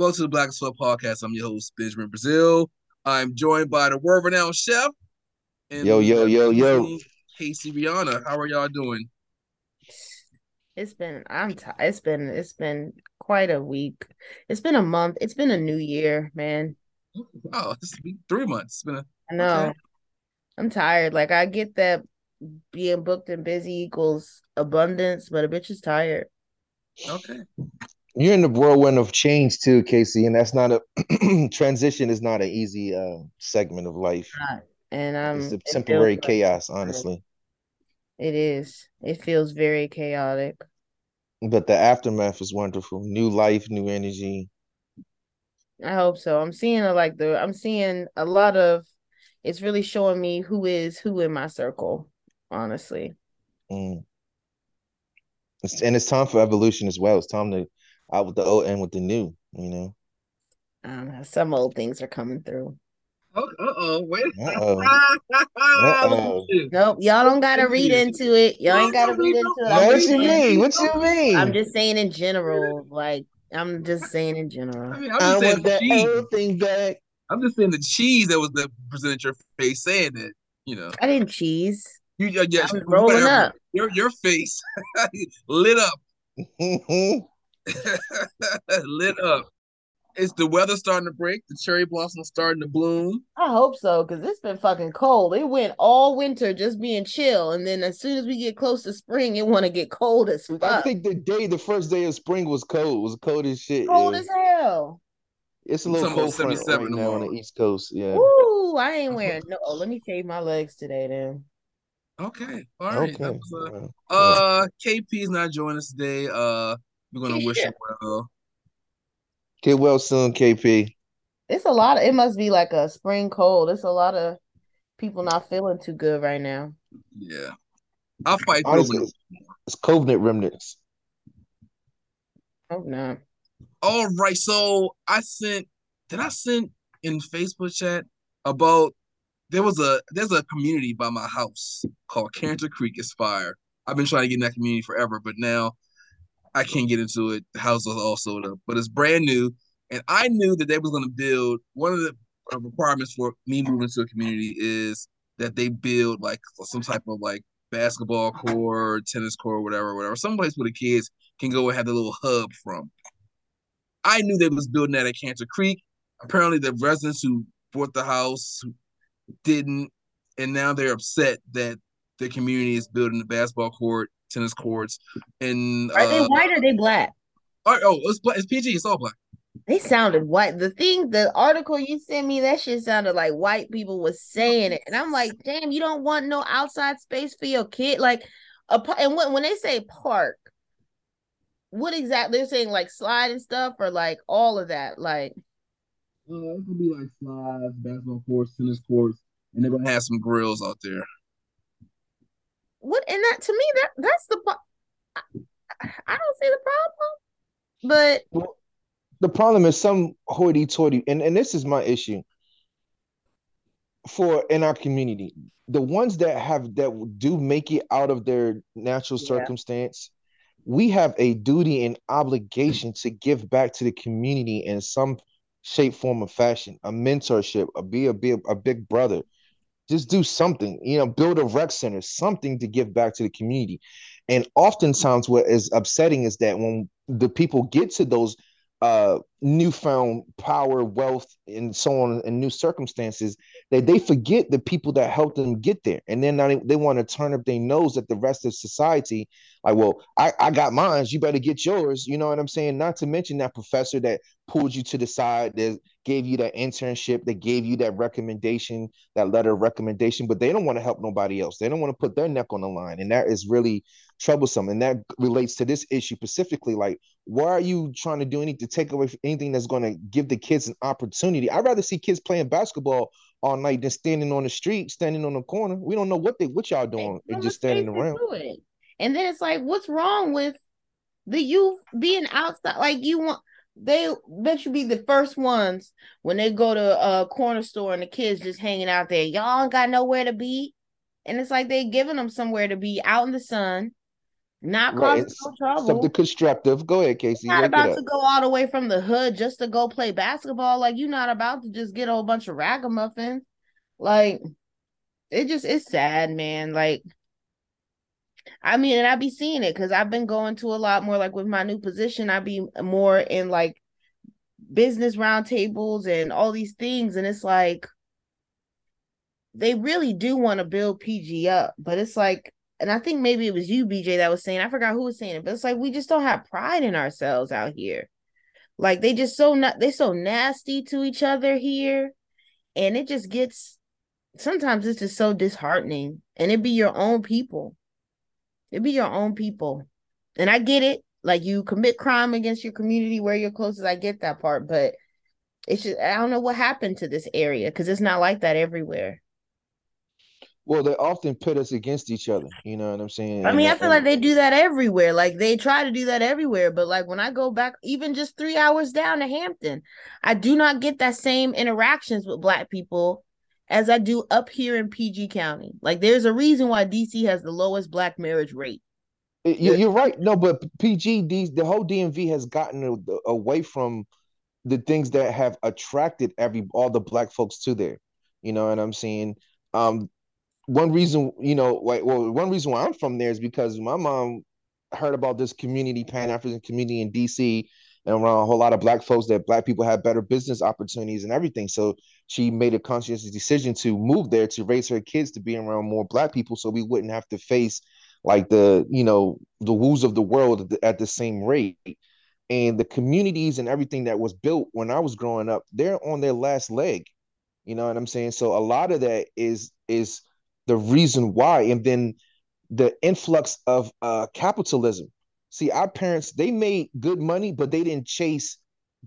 Welcome to the Black as Fuck podcast. I'm your host, Benjamin Braziel. I'm joined by the world renowned chef. And yo, yo, yo, yo. Casey Reanna. How are y'all doing? It's been I'm t- it's been it's been quite a week. It's been a month. It's been a new year, man. Oh, it's been three months. It's been a I know. Okay. I'm tired. Like I get that being booked and busy equals abundance, but a bitch is tired. Okay. You're in the whirlwind of change too, Casey, and that's not a transition is not an easy uh, segment of life. And um, it's a temporary it chaos, like, honestly. It is. It feels very chaotic. But the aftermath is wonderful. New life, new energy. I hope so. I'm seeing a, like the I'm seeing a lot of it's really showing me who is who in my circle, honestly. Mm. It's, and it's time for evolution as well. It's time to out with the old and with the new, you know. Um, some old things are coming through. Oh, uh oh, wait. Uh-oh. Uh-oh. Nope, y'all don't gotta read into it. Y'all ain't gotta read into it. What you mean? What you mean? I'm just saying in general. Like I'm just saying in general. I mean, I'm just I want that old thing back. I'm just saying the cheese that was that presented your face saying that. You know, I didn't cheese. You uh, yeah, I was rolling whatever. up. Your your face lit up. lit up. Is the weather starting to break? The cherry blossoms starting to bloom? I hope so, because it's been fucking cold. It went all winter just being chill, and then as soon as we get close to spring, it want to get cold as fuck. I think the day, the first day of spring was cold. It was cold as shit. Cold yeah. as hell. It's a little cold front right now on the East Coast. Yeah. Ooh, I ain't wearing no. Oh, let me shave my legs today then. Okay. All right. Okay. Was, uh, uh, KP is not joining us today. Uh, we're gonna wish him well. Get well soon, KP. It's a lot of it must be like a spring cold. It's a lot of people not feeling too good right now. Yeah. I'll fight Honestly, It's covenant remnants. Oh no. All right. So I sent did I send in Facebook chat about there was a there's a community by my house called Cantor Creek is Fire. I've been trying to get in that community forever, but now I can't get into it. The house is all sold up, but it's brand new. And I knew that they was going to build one of the uh, requirements for me moving to a community is that they build like some type of like basketball court, tennis court, whatever, whatever, someplace where the kids can go and have the little hub from. I knew they was building that at Cantor Creek. Apparently, the residents who bought the house didn't, and now they're upset that the community is building the basketball court tennis courts. And are they uh, white or are they black? Oh, oh, it's it's PG. It's all black. They sounded white. The thing, the article you sent me, that shit sounded like white people was saying it, and I'm like, damn, you don't want no outside space for your kid, like a and when when they say park, what exactly they're saying, like slide and stuff, or like all of that, like. Uh, it could be like slides, basketball courts, tennis courts, and they're gonna have some grills out there what and that to me that that's the I, I don't see the problem. But well, the problem is some hoity-toity, and, and this is my issue for in our community. The ones that have that do make it out of their natural yeah. circumstance, we have a duty and obligation to give back to the community in some shape, form, or fashion. A mentorship, a be a be a, a big brother, just do something you know build a rec center something to give back to the community. And oftentimes what is upsetting is that when the people get to those uh, newfound power, wealth, and so on and new circumstances, that they forget the people that helped them get there, and then not, they want to turn up their nose at the rest of society. Like, well, I, I got mine, you better get yours. You know what I'm saying? Not to mention that professor that pulled you to the side, that gave you that internship, that gave you that recommendation, that letter of recommendation, but they don't want to help nobody else. They don't want to put their neck on the line, and that is really troublesome. And that relates to this issue specifically. Like, why are you trying to do anything to take away anything that's going to give the kids an opportunity? I'd rather see kids playing basketball all night than standing on the street, standing on the corner. We don't know what they what y'all doing and just standing around. And then it's like, what's wrong with the youth being outside? Like you want they they you be the first ones when they go to a corner store and the kids just hanging out there. Y'all got nowhere to be. And it's like they giving them somewhere to be out in the sun Not causing right. no trouble. Something constructive. Go ahead, Casey. You're not about to go all the way from the hood just to go play basketball. Like you're not about to just get a whole bunch of ragamuffins. Like it just it's sad, man. Like I mean, and I be seeing it because I've been going to a lot more like with my new position. I be more in like business roundtables and all these things, and it's like they really do want to build PG up, but it's like and I think maybe it was you, BJ, that was saying, I forgot who was saying it, but it's like we just don't have pride in ourselves out here. Like they just so not they so nasty to each other here. And it just gets sometimes it's just so disheartening. And it be your own people. It be your own people. And I get it. Like you commit crime against your community where you're closest. I get that part, but it's just I don't know what happened to this area because it's not like that everywhere. Well, they often pit us against each other. You know what I'm saying? I mean, and, I feel like they do that everywhere. Like they try to do that everywhere, but like when I go back, even just three hours down to Hampton, I do not get that same interactions with Black people as I do up here in PG County. Like there's a reason why DC has the lowest Black marriage rate. You're right. No, but PG, the whole DMV has gotten away from the things that have attracted every all the Black folks to there. You know what I'm saying? Um, one reason, you know, like well, one reason why I'm from there is because my mom heard about this community, Pan African community in DC, and around a whole lot of black folks that black people have better business opportunities and everything. So she made a conscious decision to move there to raise her kids to be around more black people, so we wouldn't have to face like the you know the woos of the world at the, at the same rate. And the communities and everything that was built when I was growing up, they're on their last leg. You know what I'm saying? So a lot of that is is the reason why and then the influx of uh, capitalism. See our parents they made good money but they didn't chase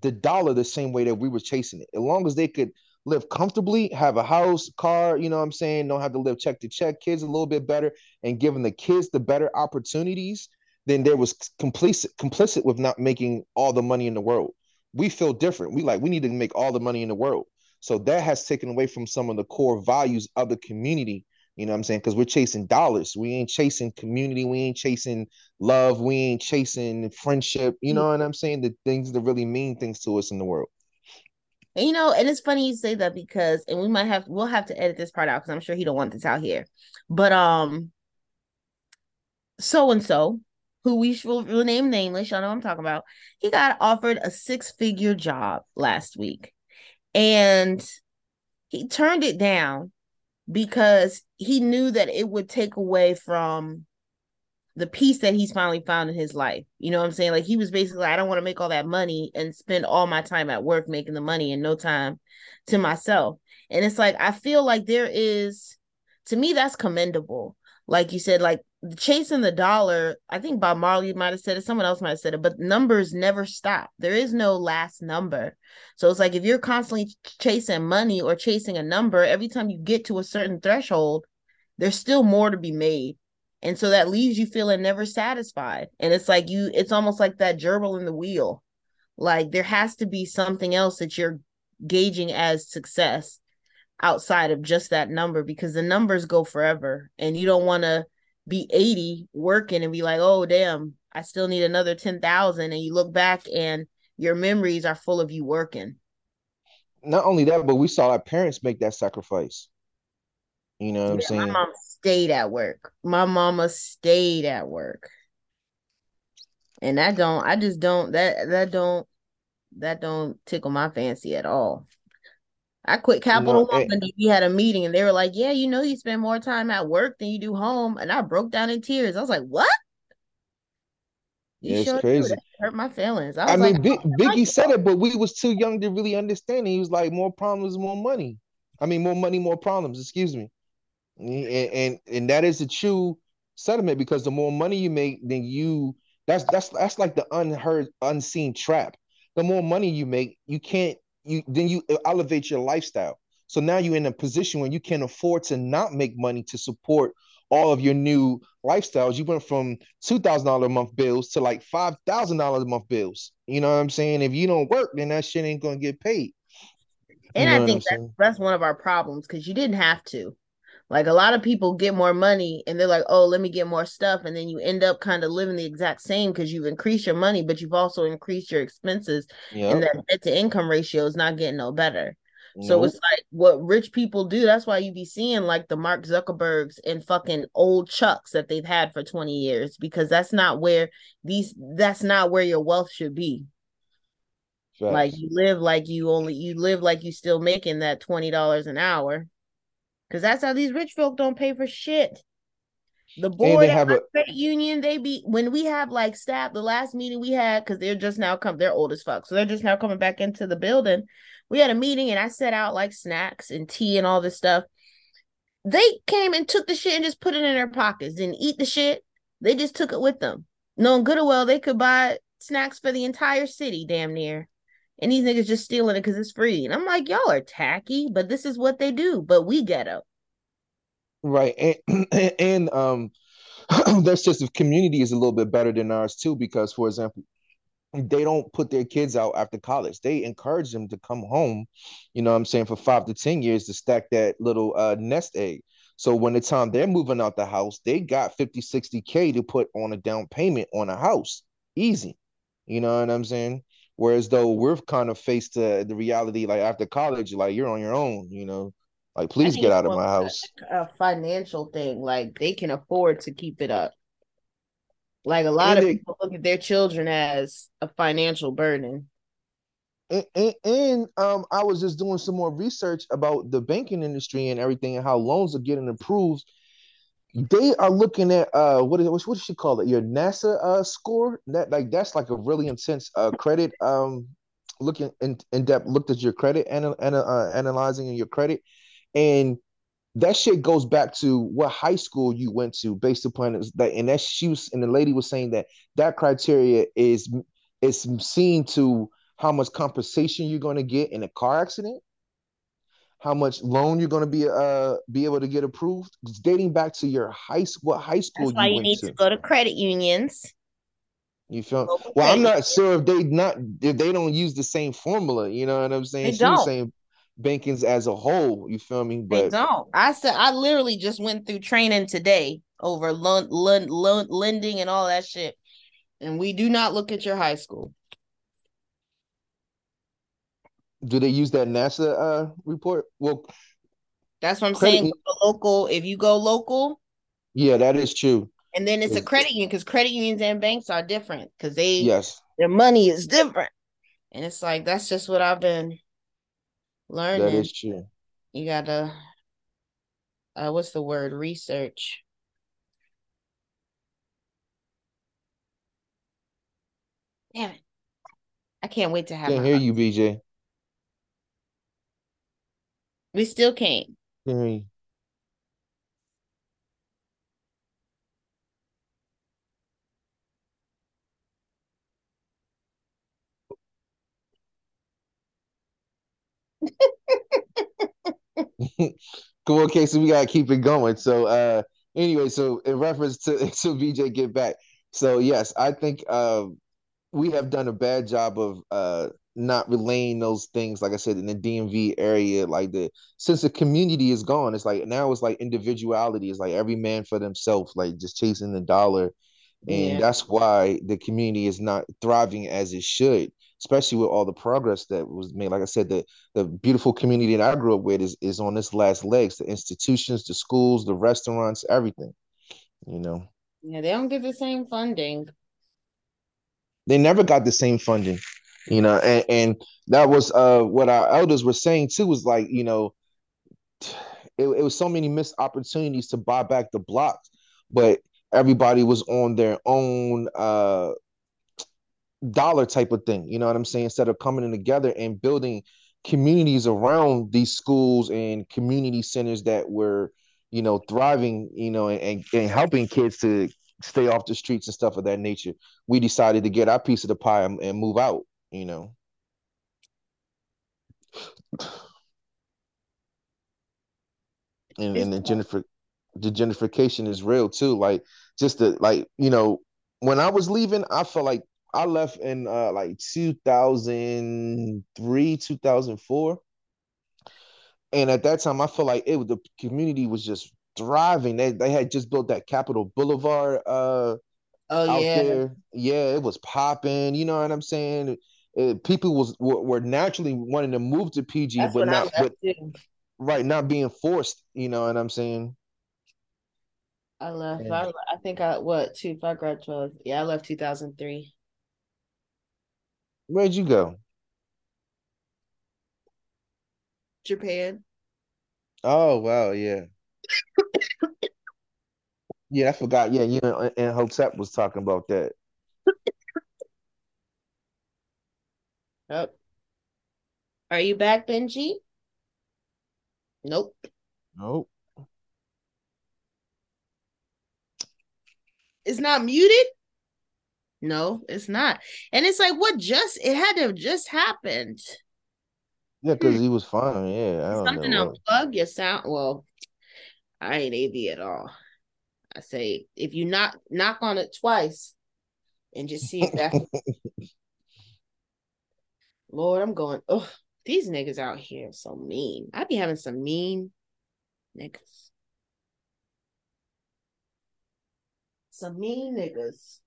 the dollar the same way that we were chasing it. As long as they could live comfortably have a house car you know what i'm saying don't have to live check to check kids a little bit better and giving the kids the better opportunities then there was complicit complicit with not making all the money in the world. We feel different. We like we need to make all the money in the world. So that has taken away from some of the core values of the community you know what I'm saying? Because we're chasing dollars. We ain't chasing community. We ain't chasing love. We ain't chasing friendship. You know what I'm saying? The things that really mean things to us in the world. And, you know, and it's funny you say that because, and we might have, we'll have to edit this part out because I'm sure he don't want this out here. But um, so and so, who we will name nameless, y'all know I'm talking about. He got offered a six figure job last week, and he turned it down because he knew that it would take away from the peace that he's finally found in his life. You know what I'm saying? Like he was basically, I don't want to make all that money and spend all my time at work making the money and no time to myself. And it's like, I feel like there is, to me, that's commendable. Like you said, like chasing the dollar, I think Bob Marley might have said it, someone else might have said it, but numbers never stop. There is no last number. So it's like if you're constantly chasing money or chasing a number, every time you get to a certain threshold, there's still more to be made. And so that leaves you feeling never satisfied. And it's like you, it's almost like that gerbil in the wheel. Like there has to be something else that you're gauging as success outside of just that number because the numbers go forever and you don't want to be 80 working and be like, oh, damn, I still need another 10,000. And you look back and your memories are full of you working. Not only that, but we saw our parents make that sacrifice. You know what yeah, I'm saying? My mom stayed at work. My mama stayed at work. And I don't, I just don't, that, that don't, that don't tickle my fancy at all. I quit Capital One and we had a meeting and they were like, Yeah, you know, you spend more time at work than you do home. And I broke down in tears. I was like, What? You it's crazy. hurt my feelings. I, I mean, Big, Biggie said it, but we was too young to really understand. He was like, "More problems, more money." I mean, more money, more problems. Excuse me. And and, and that is a true sentiment because the more money you make, then you that's that's that's like the unheard, unseen trap. The more money you make, you can't you then you uh, elevate your lifestyle. So now you're in a position where you can afford to not make money to support all of your new lifestyles. You went from two thousand dollar a month bills to like five thousand dollars a month bills. You know what I'm saying? If you don't work, then that shit ain't gonna get paid. And you know I think that's, that's one of our problems because you didn't have to. Like a lot of people get more money and they're like, oh, let me get more stuff. And then you end up kind of living the exact same because you've increased your money, but you've also increased your expenses. Yep. And that debt to income ratio is not getting no better. Nope. So it's like what rich people do. That's why you be seeing like the Mark Zuckerbergs and fucking old Chucks that they've had for 20 years because that's not where these that's not where your wealth should be. Facts. Like you live like you only you live like you still making that $20 an hour because that's how these rich folk don't pay for shit. The board at a- credit union, they be when we have like staff. The last meeting we had, because they're just now come, they're old as fuck, so they're just now coming back into the building. We had a meeting, and I set out like snacks and tea and all this stuff. They came and took the shit and just put it in their pockets. Didn't eat the shit. They just took it with them. Knowing good or well, they could buy snacks for the entire city, damn near and these niggas just stealing it because it's free. And I'm like, y'all are tacky, but this is what they do. But we get ghetto. Right. And and um their sense of community is a little bit better than ours too, because for example, they don't put their kids out after college. They encourage them to come home, you know I'm saying, for five to 10 years to stack that little uh, nest egg. So when the time they're moving out the house, they got 50, 60K to put on a down payment on a house. Easy. You know what I'm saying? Whereas though we're kind of faced to the reality, like after college, like you're on your own, you know. Like, please get out of my house. A financial thing, like they can afford to keep it up. Like a lot and of they, people look at their children as a financial burden. And, and, and, um, I was just doing some more research about the banking industry and everything, and how loans are getting approved they are looking at uh what is what does she call it? Your NASA uh score? That like that's like a really intense uh credit um looking in, in depth looked at your credit and uh, analyzing your credit. And that shit goes back to what high school you went to based upon that and that she was and the lady was saying that that criteria is is seen to how much compensation you're going to get in a car accident how much loan you're going to be uh be able to get approved. It's dating back to your high school. What high school? That's why you, need to. to. go to credit unions. You feel? Well, I'm not sure if they not if they don't use the same formula. You know what I'm saying? They don't. saying bankings as a whole. You feel me? But they don't. I said I literally just went through training today over loan, loan, loan lending and all that shit, and we do not look at your high school. Do they use that NASA uh, report? Well, that's what I'm credit, saying. Local, if you go local, yeah, that is true. And then it's, it's a credit union because credit unions and banks are different because they yes their money is different, and it's like that's just what I've been learning. That is true. You gotta, uh, what's the word? Research. Damn it! I can't wait to have. Can't hear you, BJ. We still can't. Mm. cool. Okay, so we gotta keep it going. So, uh, anyway, so in reference to to BJ get back. So yes, I think uh, we have done a bad job of uh not relaying those things like i said in the dmv area like the sense of community is gone it's like now it's like individuality. It's like every man for themselves like just chasing the dollar. And yeah. that's why the community is not thriving as it should especially with all the progress that was made. Like i said the the beautiful community that i grew up with is, is on its last legs the institutions the schools the restaurants everything you know? Yeah they don't get the same funding. They never got the same funding you know and, and that was uh what our elders were saying too was like you know it, it was so many missed opportunities to buy back the blocks but everybody was on their own uh dollar type of thing you know what i'm saying? Instead of coming in together and building communities around these schools and community centers that were you know thriving you know and, and helping kids to stay off the streets and stuff of that nature we decided to get our piece of the pie and, and move out you know. And, and the Jennifer the gentrification is real too. Like just the like, you know, when I was leaving, I felt like I left in uh like 2003, 2004. And at that time, I felt like it was the community was just thriving. They they had just built that Capitol Boulevard uh Oh out yeah. there. Yeah, it was popping. You know what I'm saying? It, people was were, were naturally wanting to move to PG, That's but not but right, not being forced. You know what I'm saying? I left. Yeah. I, I think I what two if I graduated. Yeah, I left 2003. Where'd you go? Japan. Oh wow, yeah. Yeah, I forgot. Yeah, you and, and Hotep was talking about that. Yep. Are you back, Benji? Nope. Nope. It's not muted. No, it's not. And it's like, what just? It had to have just happened. Yeah, because he was fine. Yeah, I don't Something know. unplug your sound. Well, I ain't AV at all. I say if you knock knock on it twice and just see if that Lord, I'm going, oh, these niggas out here are so mean. I be having some mean niggas. Some mean niggas.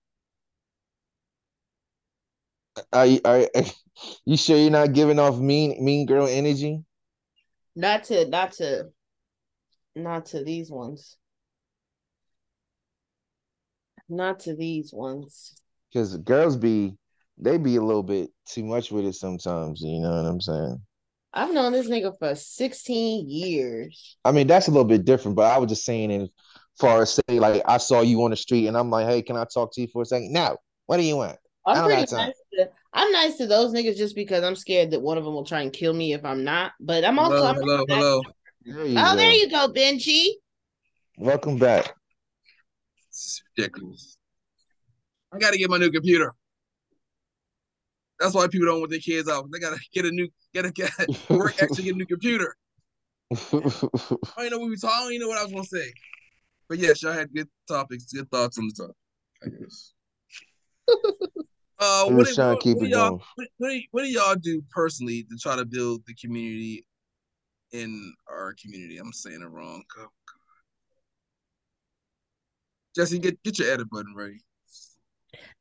Are you, are you sure you're not giving off mean mean girl energy? Not to not to not to these ones. Not to these ones. Because girls be they be a little bit too much with it sometimes. You know what I'm saying? I've known this nigga for 16 years. I mean, that's a little bit different, but I was just saying, as far as say, like I saw you on the street and I'm like, hey, can I talk to you for a second? No. What do you want? I I'm don't pretty nice to I'm nice to those niggas just because I'm scared that one of them will try and kill me if I'm not. But I'm also Hello, I'm hello, nice- hello. There Oh, go. there you go, Benji. Welcome back. It's ridiculous. I gotta get my new computer. That's why people don't want their kids out. They gotta get a new, gotta get work actually get a new computer. I don't know what we talking. I don't even know what I was gonna say. But yes, y'all had good topics, good thoughts on the topic. I guess. Uh, what, do- what, keep what it y'all what, what, do, what do y'all do personally to try to build the community in our community? I'm saying it wrong. Oh, God. Jesse, get get your edit button ready.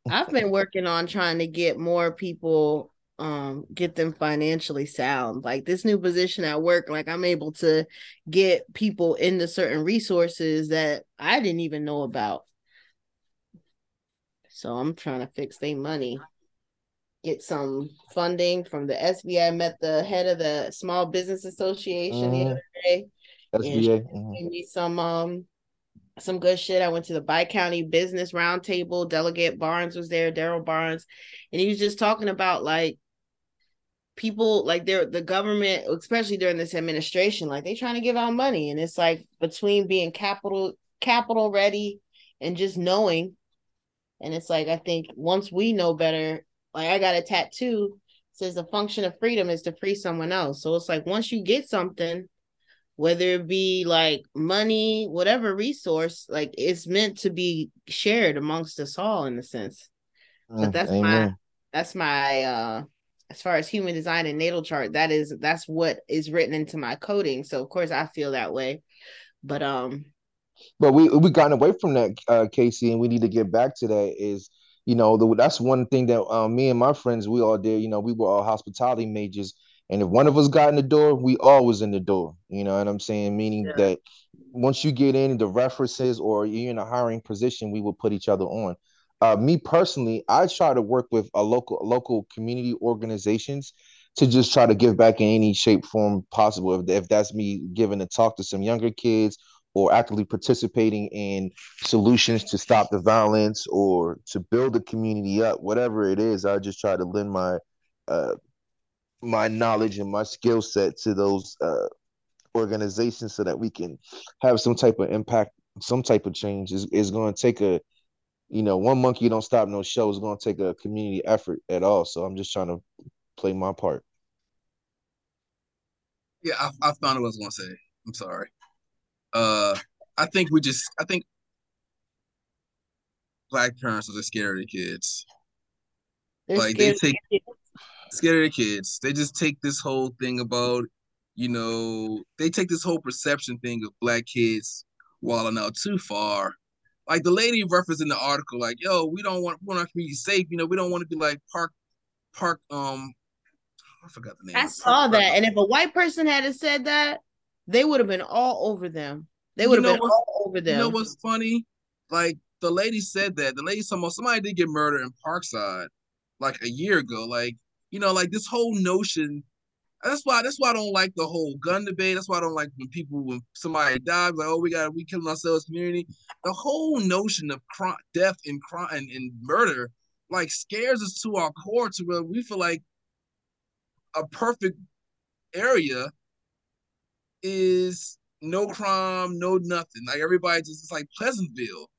I've been working on trying to get more people um get them financially sound. Like this new position at work, like I'm able to get people into certain resources that I didn't even know about. So I'm trying to fix their money. Get some funding from the SBA. I met the head of the Small Business Association the Mhm. other day. SBA. mhm. gave me some um some good shit. I went to the Bi County Business Roundtable. Delegate Barnes was there, Darryl Barnes, and he was just talking about like people like they're the government, especially during this administration, like they trying to give out money, and it's like between being capital capital ready and just knowing, and it's like I think once we know better, like I got a tattoo says the function of freedom is to free someone else. So it's like once you get something whether it be like money, whatever resource, like it's meant to be shared amongst us all in a sense. But Mm, that's my that's my uh as far as human design and natal chart, that is that's what is written into my coding. So of course I feel that way. But um But we we gotten away from that, uh, Casey, and we need to get back to that. Is you know the, that's one thing that um, me and my friends we all did. You know, we were all hospitality majors, and if one of us got in the door, we all was in the door. You know what I'm saying? Meaning Yeah. that once you get in the references or you're in a hiring position, we will put each other on. Uh, me personally, I try to work with a local local community organizations to just try to give back in any shape form possible. If, if that's me giving a talk to some younger kids or actively participating in solutions to stop the violence or to build the community up, whatever it is, I just try to lend my uh, my knowledge and my skill set to those uh, organizations so that we can have some type of impact, some type of change. Is is going to take a you know one monkey don't stop no show. It's going to take a community effort at all. So I'm just trying to play my part. Yeah, I, I found what I was gonna say. I'm sorry. Uh, I think we just, I think black parents are just scared of kids. they're Like they scared. take scared of their kids. They just take this whole thing about, you know, they take this whole perception thing of black kids walling out too far. Like the lady referenced in the article, like, yo, we don't want we want our community safe. You know, we don't want to be like park park um I forgot the name. I saw that. And if a white person had said that, they would have been all over them. They would have been all over them. You know what's funny? Like the lady said that. The lady somebody did get murdered in Parkside like a year ago. Like, you know, like this whole notion. That's why that's why I don't like the whole gun debate. That's why I don't like when people when somebody dies, like, oh, we got we killing ourselves community. The whole notion of crime, death and crime and, and murder like scares us to our core to where we feel like a perfect area is no crime, no nothing. Like everybody just it's like Pleasantville.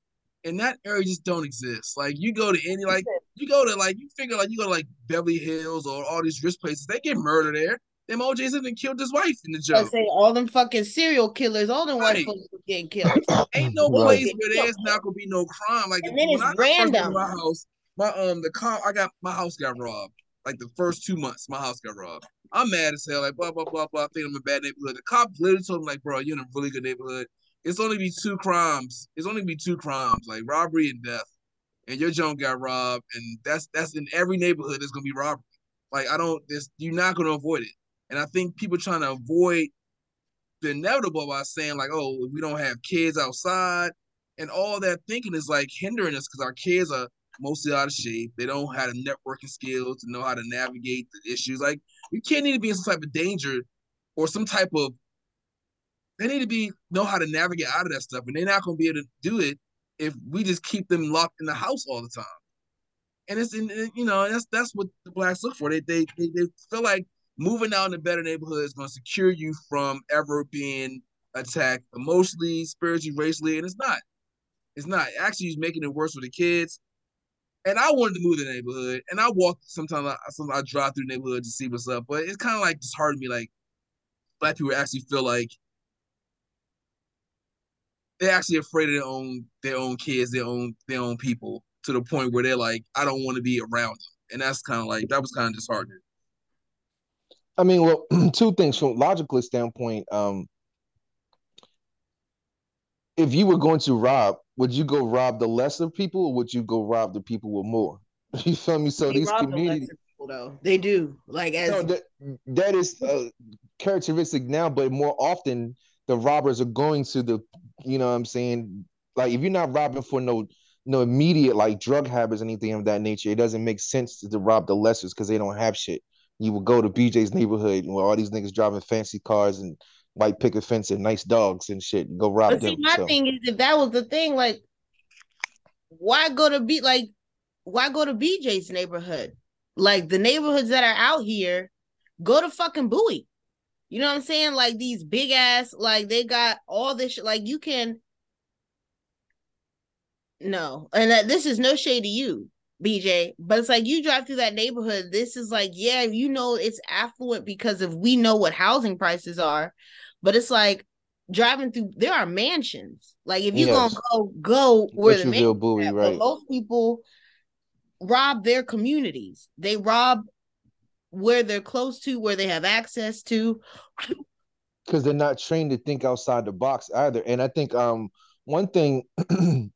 And that area just don't exist. Like you go to any like you go to like you figure like you go to like Beverly Hills or all these rich places, they get murdered there. Them OJs have been killed his wife in the joke. I say all them fucking serial killers, all them right. white folks getting killed. Ain't no right. place where there's not gonna be no crime. Like and then it's I random. My house, my um the car I got my house got robbed. Like the first two months, my house got robbed. I'm mad as hell. Like blah blah blah blah. I think I'm in a bad neighborhood. The cop literally told me like, bro, you're in a really good neighborhood. It's only be two crimes. It's only be two crimes, like robbery and death. And your Joan got robbed, and that's that's in every neighborhood. There's gonna be robbery. Like I don't. This you're not gonna avoid it. And I think people trying to avoid the inevitable by saying like, oh, we don't have kids outside, and all that thinking is like hindering us because our kids are mostly out of shape. They don't have the networking skills to know how to navigate the issues. Like you can't need to be in some type of danger or some type of they need to be know how to navigate out of that stuff, and they're not to be able to do it if we just keep them locked in the house all the time. And it's in, you know that's that's what the blacks look for. They they they, they feel like moving out in a better neighborhood is going to secure you from ever being attacked emotionally, spiritually, racially, and it's not. It's not. Actually, it's making it worse for the kids. And I wanted to move to the neighborhood, and I walk sometimes. I, sometimes I drive through the neighborhood to see what's up, but it's kind of like disheartening me. Like black people actually feel like they're actually afraid of their own their own kids, their own their own people, to the point where they're like, I don't want to be around them, and that's kind of like that was kind of disheartening. I mean, well, two things from logical standpoint. Um, if you were going to rob, would you go rob the lesser people, or would you go rob the people with more? You feel me? So they these communities, the people, though, they do like as no, that, that is uh, characteristic now, but more often the robbers are going to the, you know, what I'm saying, like if you're not robbing for no no immediate like drug habits, or anything of that nature, it doesn't make sense to, to rob the lessers because they don't have shit. You would go to BJ's neighborhood where all these niggas driving fancy cars and white picket fence and nice dogs and shit. And go rob but them. See, my so. thing is, if that was the thing, like, why go to be like, why go to BJ's neighborhood? Like the neighborhoods that are out here, go to fucking Bowie. You know what I'm saying? Like these big ass, like they got all this shit. Like you can. No, and that this is no shade to you, BJ, but it's like you drive through that neighborhood. This is like, yeah, you know, it's affluent because if we know what housing prices are, but it's like driving through. There are mansions. Like if you're yes. gonna go, go where the mansions right? most people rob their communities. They rob where they're close to, where they have access to. Because they're not trained to think outside the box either. And I think um one thing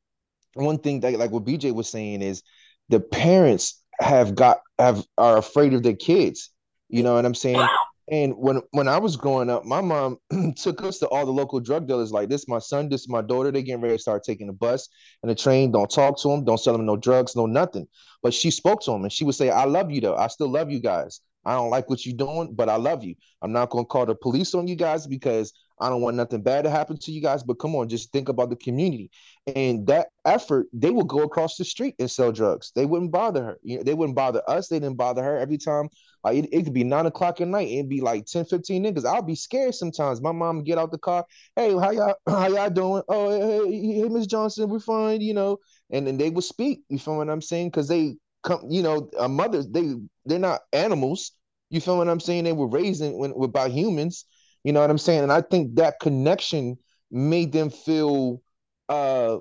one thing that like what BJ was saying is the parents have got have are afraid of their kids. You know what I'm saying? And when when I was growing up, my mom took us to all the local drug dealers. Like this, my son, this my daughter. They getting ready to start taking the bus and the train. Don't talk to them. Don't sell them no drugs, no nothing. But she spoke to them, and she would say, "I love you though. I still love you guys. I don't like what you're doing, but I love you. I'm not to call the police on you guys because I don't want nothing bad to happen to you guys. But come on, just think about the community and that effort. They would go across the street and sell drugs. They wouldn't bother her. You know, they wouldn't bother us. They didn't bother her. Every time like it, it could be nine o'clock at night. It'd be like 10, 15 niggas. I'll be scared sometimes. My mom get out the car. Hey, how y'all how y'all doing? Oh, hey, hey, Miss Johnson, we're fine, you know. And then they would speak. You feel what I'm saying? Because they come, you know, a mother, they they're not animals you feel what I'm saying? They were raised in, when, about humans. You know what I'm saying? And I think that connection made them feel uh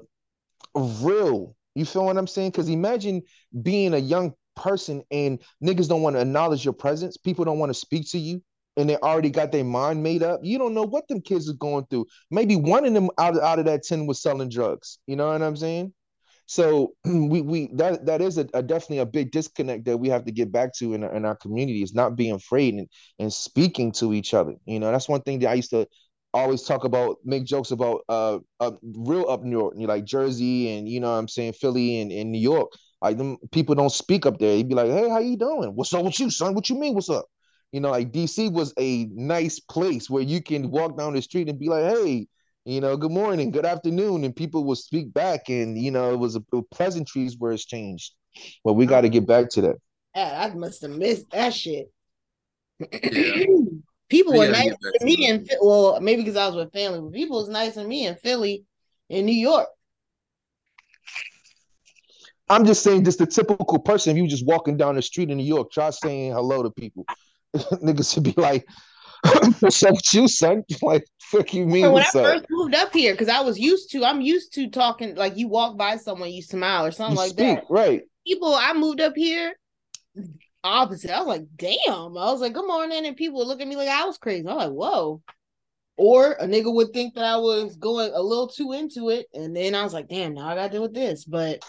real. You feel what I'm saying? Because imagine being a young person and niggas don't want to acknowledge your presence. People don't want to speak to you. and they already got their mind made up. You don't know what them kids are going through. Maybe one of them out of, out of that 10 was selling drugs. You know what I'm saying? So we we that that is a, a, definitely a big disconnect that we have to get back to in, in our community is not being afraid and, and speaking to each other. You know, that's one thing that I used to always talk about, make jokes about uh, uh real up New York, like Jersey and you know what I'm saying Philly and, and New York. Like them people don't speak up there. He'd be like, hey, how you doing? What's up with you, son? What you mean? What's up? You know, like DC was a nice place where you can walk down the street and be like, hey, you know, good morning, good afternoon, and people will speak back, and you know, it was a, pleasantries were exchanged. But we got to get back to that. Ah, I must have missed that shit. Yeah. people were nice to me in well, maybe because I was with family, but people was nice to me in Philly, in New York. I'm just saying, just the typical person. If you just walking down the street in New York, try saying hello to people. Niggas should be like, what's up with you, son? Like, fuck you mean? when I first moved up here, because I was used to, I'm used to talking like you walk by someone, you smile or something you like speak, that. Right. People, I moved up here, opposite. I was like, damn. I was like, good morning, and people would look at me like I was crazy. I'm like, whoa. Or a nigga would think that I was going a little too into it, and then I was like, damn, now I got to deal with this. But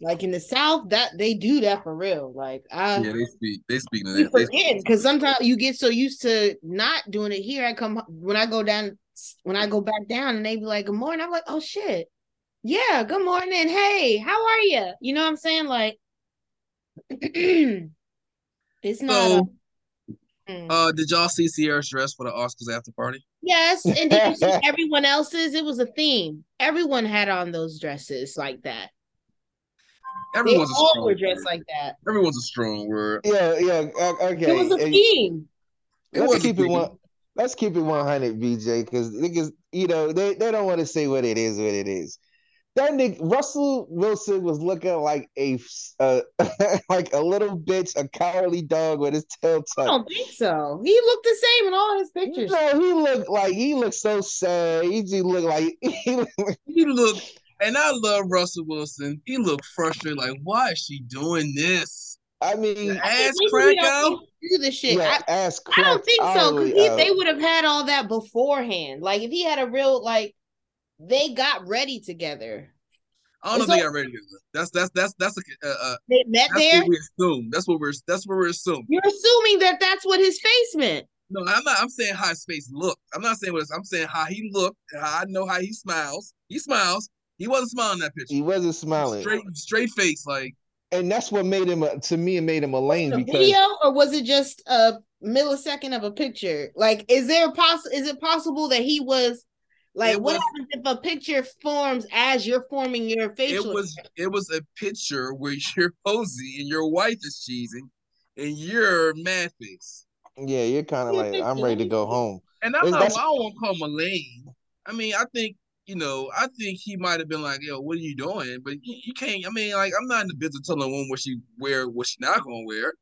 like in the South, that they do that for real. Like I yeah, they speak they speak to that. Because sometimes you get so used to not doing it here. I come when I go down when I go back down and they be like, "Good morning." I'm like, "Oh shit, yeah, good morning. Hey, how are you?" You know what I'm saying? Like, it's not. So, a, mm. uh, did y'all see Ciara's dress for the Oscars after party? Yes, and did you see everyone else's? It was a theme. Everyone had on those dresses like that. Everyone's they a strong were dressed like that. Everyone's a strong word. Yeah, yeah. Okay. It was a theme. Let's keep it one. Let's keep it one hundred, BJ, because niggas, you know, they, they don't want to say what it is, what it is. That nigga Russell Wilson was looking like a uh, like a little bitch, a cowardly dog with his tail tucked. I don't think so. He looked the same in all his pictures. No, he looked like he looked so sad. He just looked like he looked, he looked and I love Russell Wilson. He looked frustrated, like, why is she doing this? I mean, ass crack out. Do the shit. Yeah, I, ass I don't think so. Because they would have had all that beforehand. Like if he had a real like, they got ready together. I don't know so, if they got ready together. That's that's that's that's a, uh, uh, they met that's there. What we assume. That's what we're that's what we're assuming. You're assuming that that's what his face meant. No, I'm not. I'm saying how his face looked. I'm not saying what it's I'm saying how he looked. How I know how he smiles. He smiles. He wasn't smiling that picture. He wasn't smiling. Straight, straight face, like. And that's what made him a, to me. It made him a lane because video, or was it just a millisecond of a picture? Like, is there poss? Is it possible that he was? Like, it what was, happens if a picture forms as you're forming your facial? It was. Hair? It was a picture where you're posing and your wife is cheesing, and you're mad face. Yeah, you're kind of like, I'm ready to go home. And I'm not, I don't want to call him a lane. I mean, I think you know, I think he might have been like, "Yo, what are you doing?" But you, you, can't. I mean, like, I'm not in the business of telling a woman what she wear, what she not gonna wear.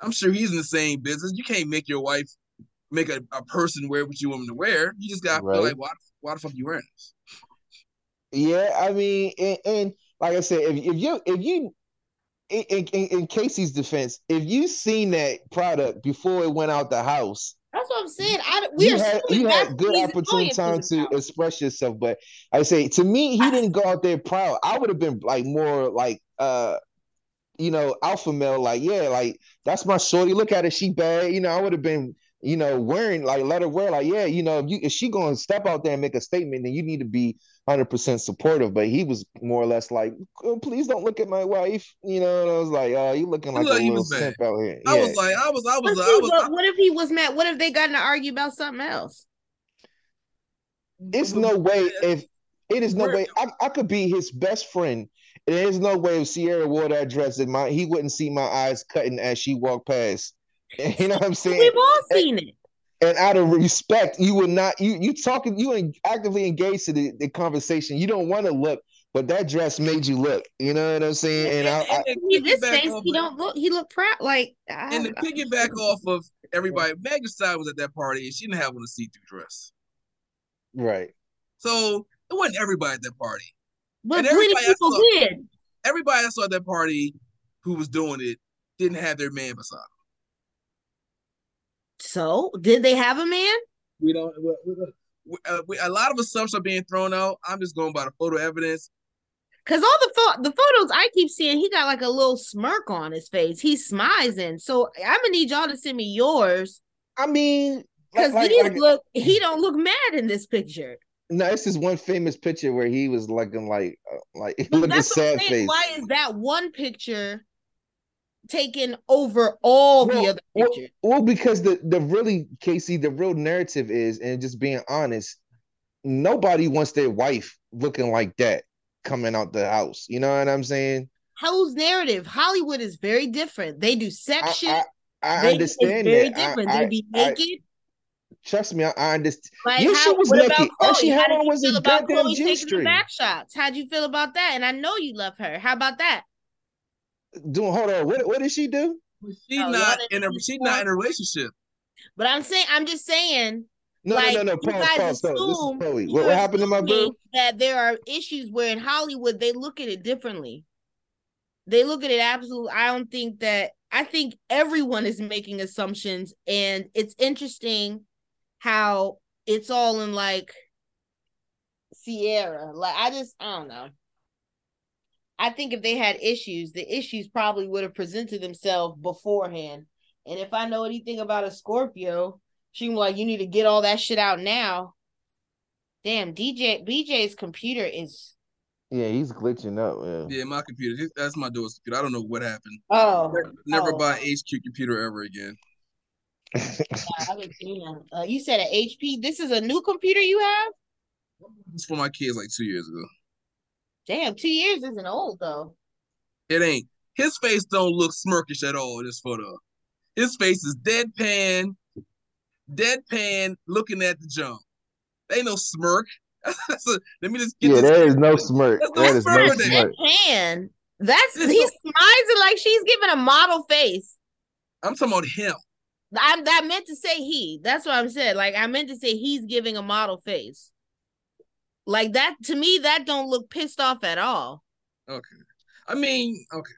I'm sure he's in the same business. You can't make your wife make a, a person wear what you want them to wear. You just gotta right. feel like, why, why the fuck you wearing this? Yeah, I mean, and, and like I said, if, if you if you in, in, in Casey's defense, if you seen that product before it went out the house, that's what I'm saying. I we you had, you had good opportunity time to express yourself, but I say to me, he didn't go out there proud. I would have been like more like uh you know, alpha male, like, yeah, like that's my shorty. Look at her, she bad. You know, I would have been you know, wearing like let her wear like, yeah, you know, if you if she gonna step out there and make a statement, then you need to be hundred percent supportive. But he was more or less like, oh, please don't look at my wife, you know. And I was like, oh, you looking like, like a little simp out here. I was like, I was, I was, I was. What, what if he was mad? What if they got to argue about something else? It's no way if it is no way I, I could be his best friend. There's no way if Ciara wore that dress that my he wouldn't see my eyes cutting as she walked past You know what I'm saying? We've all seen and, it. And out of respect, you would not you you talking you actively engaged to the, the conversation. You don't want to look, but that dress made you look. You know what I'm saying? And, and, I, and I, this face, he don't look. He look proud. Like I, and to piggyback off of everybody, Megan Side was at that party and she didn't have on a see-through dress. Right. So it wasn't everybody at that party. But plenty people saw, did. Everybody that saw at that party who was doing it didn't have their man beside them. So, did they have a man? We don't. We, we, uh, we, a lot of assumptions are being thrown out. I'm just going by the photo evidence. Cause all the fo- the photos I keep seeing, he got like a little smirk on his face. He's smizing. So I'm gonna need y'all to send me yours. I mean, because like, like, look, he don't look mad in this picture. No, this is one famous picture where he was looking like uh, like looking sad face. Why is that one picture taken over all well, the other pictures? Well, well, because the the really Casey, the real narrative is, and just being honest, nobody wants their wife looking like that coming out the house. You know what I'm saying? Whose narrative? Hollywood is very different. They do sex shit. I, I, I understand very that. different. I, they be naked. Trust me, I, I understand. Like yeah, how, she was naked. All she had on was a goddamn G string. Back shots. How'd you feel about that? And I know you love her. How about that? Doing hold on. What what did she do? She's oh, not in a she's not in a relationship. But I'm saying I'm just saying. No, like, no, no, no. Pause, pause, pause. This is Chloe. What, what happened to my boo? That there are issues where in Hollywood they look at it differently. They look at it absolutely. I don't think that. I think everyone is making assumptions, and it's interesting how it's all in like Ciara. Like I just I don't know. I think if they had issues, the issues probably would have presented themselves beforehand. And if I know anything about a Scorpio, she was like, "You need to get all that shit out now." Damn, DJ BJ's computer is. Yeah, he's glitching up. Yeah, yeah my computer. That's my daughter's computer. I don't know what happened. Oh, never, never oh. buy HP computer ever again uh, you said an HP. This is a new computer you have. This for my kids like two years ago. Damn, two years isn't old though. It ain't. His face don't look smirkish at all in this photo. His face is deadpan, deadpan, looking at the jump. Ain't no smirk. a, let me just get yeah. There is no smirk. That's there is no smirk. Deadpan. That's he's smiling like she's giving a model face. I'm talking about him. I, I meant to say he. That's what I'm saying. Like I meant to say he's giving a model face. Like that to me, that don't look pissed off at all. Okay. I mean, okay.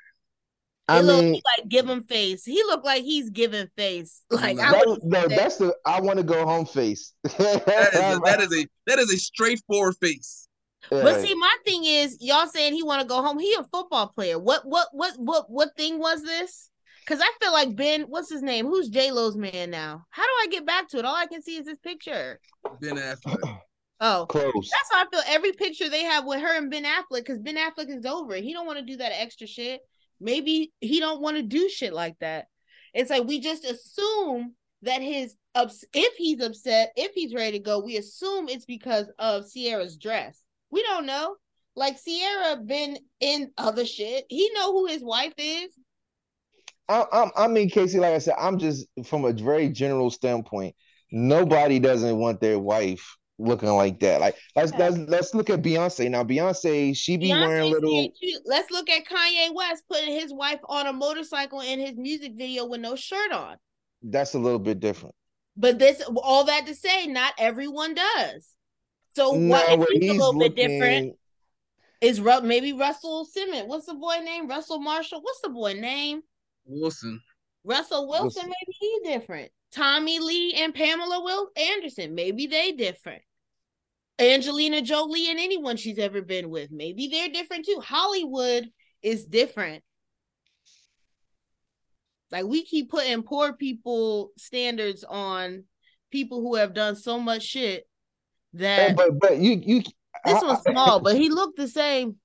I mean, like give him face. He looked like he's giving face. Like no, I no, that's the I want to go home face. that, is a, that is a that is a straightforward face. But see, my thing is, y'all saying he want to go home. He a football player. What what what what what thing was this? Because I feel like Ben, what's his name? Who's J Lo's man now? How do I get back to it? All I can see is this picture. Ben Affleck. Oh, close. That's how I feel. Every picture they have with her and Ben Affleck, because Ben Affleck is over. He don't want to do that extra shit. Maybe he don't want to do shit like that. It's like we just assume that his ups if he's upset, if he's ready to go, we assume it's because of Ciara's dress. We don't know. Like Ciara been in other shit. He know who his wife is. I, I, I mean, Casey, like I said, I'm just from a very general standpoint. Nobody doesn't want their wife looking like that. Like let's let's, let's look at Beyonce now. Beyonce, she be Beyonce wearing little. Let's look at Kanye West putting his wife on a motorcycle in his music video with no shirt on. That's a little bit different. But this, all that to say, not everyone does. So no, what a little looking... bit different? Is maybe Russell Simmons? What's the boy name? Russell Marshall. What's the boy name? Wilson. Russell Wilson, Wilson. maybe he different. Tommy Lee and Pamela Will Anderson, maybe they different. Angelina Jolie and anyone she's ever been with, maybe they're different too. Hollywood is different. Like we keep putting poor people standards on people who have done so much shit that. But but you you. This one's small, but he looked the same.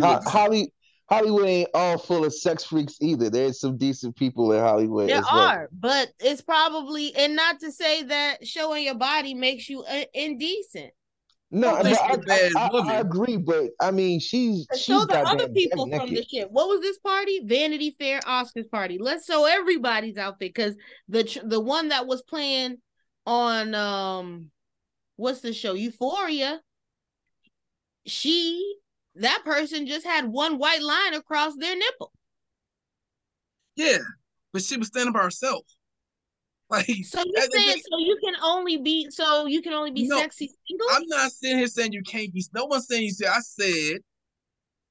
Holly Hollywood ain't all full of sex freaks either. There's some decent people in Hollywood. There are, but it's probably and not to say that showing your body makes you uh, indecent. No, I, I, I, I, agree, but I mean, she's she's show the other people from the shit. What was this party? Vanity Fair Oscars party. Let's show everybody's outfit because the the one that was playing on um, what's the show? Euphoria. She that person just had one white line across their nipple. Yeah, but she was standing by herself. Like so you saying so you can only be so you can only be no, sexy single? I'm not sitting here saying you can't be. No one's saying you say. I said,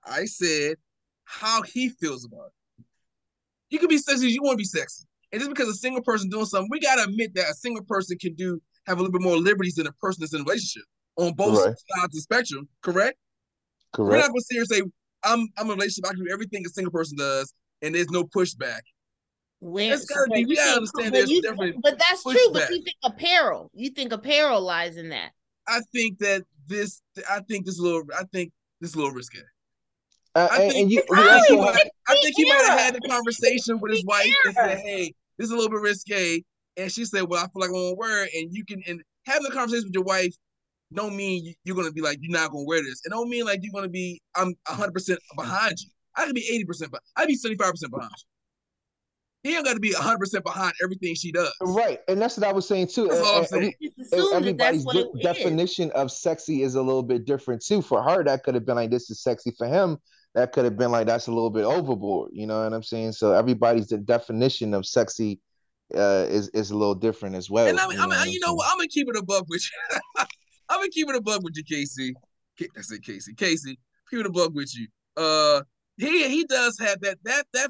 I said how he feels about it. You can be sexy. As you want to be sexy. And just because a single person doing something, we gotta admit that a single person can do have a little bit more liberties than a person that's in a relationship on both right. sides of the spectrum. Correct. Correct. We're not gonna sit here and say I'm I'm a relationship. I can do everything a single person does, and there's no pushback. When, gotta be, we gotta understand there's you, different. But that's pushback. true. But you think apparel? You think apparel lies in that? I think that this. I think this little. I think this a little risky. Uh, I think, you, I, think might, I think he might have had a conversation with his wife and said, "Hey, this is a little bit risque," and she said, "Well, I feel like I won't wear it." And you can and having a conversation with your wife don't mean you're gonna be like you're not gonna wear this. It don't mean like you're gonna be I'm 100 percent behind you. I could be 80 percent, but I'd be 75 percent behind you. He ain't got to be 100 percent behind everything she does. Right, and that's what I was saying too. That's and, all I'm saying. Everybody's de- definition of sexy is a little bit different too. For her, that could have been like this is sexy. For him, that could have been like that's a little bit overboard. You know what I'm saying? So everybody's definition of sexy uh, is is a little different as well. And I mean, you know, I mean, you know what? I'm gonna keep it above with you. I'm gonna keep it above with you, Casey. I said Casey. Casey, keep it bug with you. Uh, he he does have that that that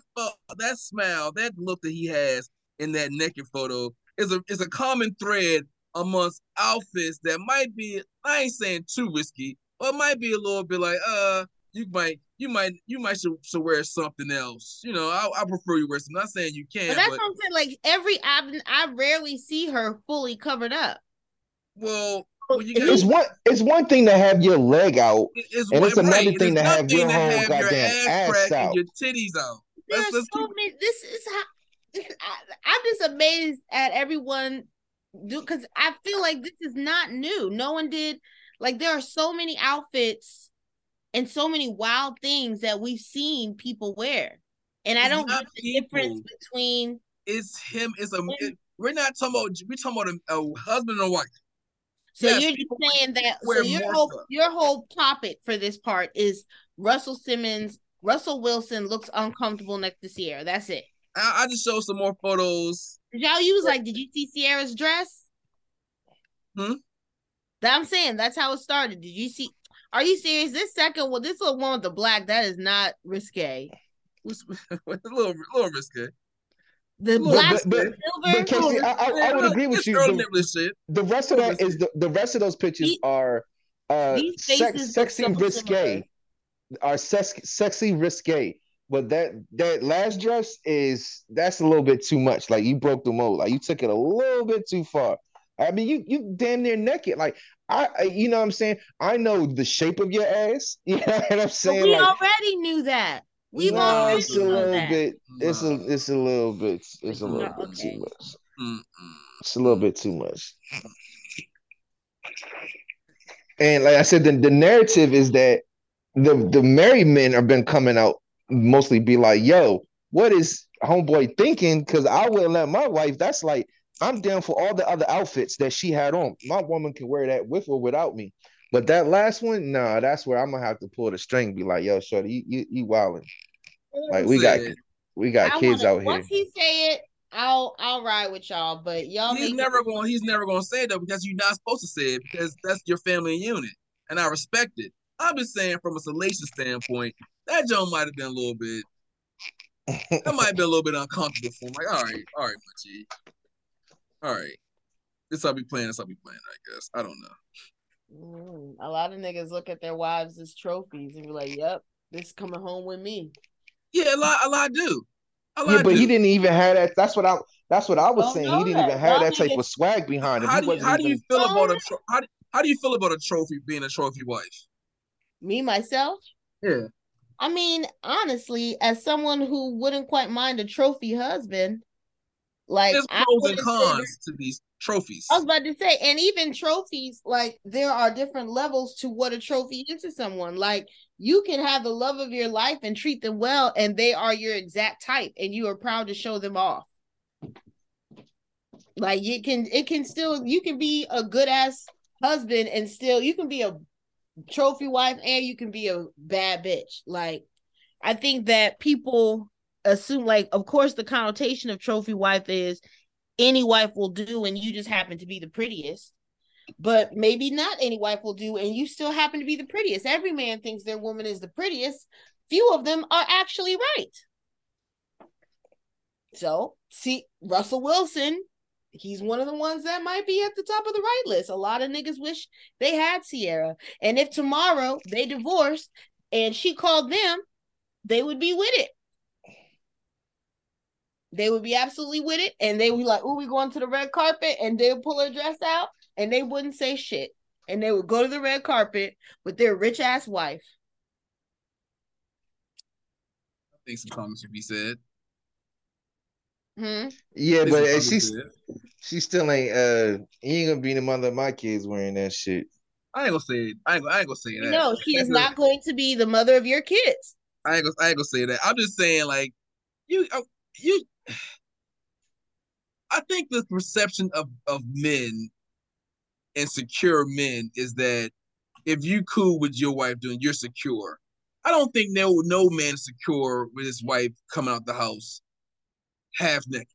that smile, that look that he has in that naked photo is a is a common thread amongst outfits that might be I ain't saying too risky, but might be a little bit like uh you might you might you might should, should wear something else. You know, I, I prefer you wear something. I'm not saying you can't. But that's but, what I'm saying. Like every I I rarely see her fully covered up. Well, it's one it's one thing to have your leg out, it's and it's another right. thing to have your whole have goddamn your ass, ass out, your titties out. There's so keep... many. This is how I, am just amazed at everyone do because I feel like this is not new. No one did like there are so many outfits and so many wild things that we've seen people wear, and I don't get the people. difference between. It's him. It's a. It, we're not talking about. We're talking about a, a husband and a wife. So yes, you're just saying that so your whole your whole topic for this part is Russell Simmons, Russell Wilson looks uncomfortable next to Ciara. That's it. I, I just showed some more photos. Did y'all use like did you see Ciara's dress? Hmm? That I'm saying that's how it started. Did you see are you serious? This second one, this little one with the black, that is not risque. It's a little, a little risque. The black but, but, but Casey, I, I, I, would agree with you. The, the, rest of that is the, the rest of those pictures these, are uh sex, sexy risque, are sex, sexy risque. But that that last dress is that's a little bit too much. Like you broke the mold. Like you took it a little bit too far. I mean, you you damn near naked. Like I, I, you know what I'm saying. I know the shape of your ass. You know what I'm saying. But we like, already knew that. We've no, already it's a little that. bit. It's a it's a little bit. It's a little bit okay. too much. Mm-mm. It's a little bit too much. And like I said, the, the narrative is that the the married men have been coming out mostly be like, "Yo, what is homeboy thinking?" Because I wouldn't let my wife. That's like I'm down for all the other outfits that she had on. My woman can wear that with or without me. But that last one, nah, that's where I'm gonna have to pull the string. Be like, yo, shorty, you you, you wilding. Like we got we got I kids wanna, out here. Once he say it, I'll I'll ride with y'all. But y'all, he's never going. He's never going to say it though because you're not supposed to say it because that's your family unit, and I respect it. I'm just saying from a salacious standpoint, that Joe might have been a little bit. that might have been a little bit uncomfortable for him. Like, all right, all right, my G. All right. This I'll be playing, this I'll be playing, I guess. I don't know. Mm, a lot of niggas look at their wives as trophies and be like, "Yep, this coming home with me." Yeah, a lot, a lot do. A lot yeah, but do. he didn't even have that. That's what I. That's what I was saying. He didn't that. even have that type of swag behind him. How, do you, how even... do you, feel about a tro- how, do, how do you feel about a trophy being a trophy wife? Me myself. Yeah. I mean, honestly, as someone who wouldn't quite mind a trophy husband, like there's pros and cons to these trophies. I was about to say, and even trophies, like there are different levels to what a trophy is to someone. Like you can have the love of your life and treat them well, and they are your exact type, and you are proud to show them off. Like it can, it can still, you can be a good ass husband, and still you can be a trophy wife, and you can be a bad bitch. Like I think that people assume, like, of course, the connotation of trophy wife is any wife will do and you just happen to be the prettiest. But maybe not any wife will do and you still happen to be the prettiest. Every man thinks their woman is the prettiest. Few of them are actually right. So see Russell Wilson, he's one of the ones that might be at the top of the right list. A lot of niggas wish they had Ciara. And if tomorrow they divorced and she called them, they would be with it. They would be absolutely with it, and they would be like, "Oh, we going to the red carpet," and they'll pull her dress out, and they wouldn't say shit, and they would go to the red carpet with their rich ass wife. I think some comments would be said. Hmm. Yeah, but some uh, she's said. she still ain't uh he ain't gonna be the mother of my kids wearing that shit. I ain't gonna say it. I ain't, I ain't gonna say that. No, she is not going to be the mother of your kids. I ain't gonna, I ain't gonna say that. I'm just saying, like, you, uh, you. I think the perception of of men and secure men is that if you cool with your wife doing, you're secure. I don't think no no man is secure with his wife coming out the house half naked.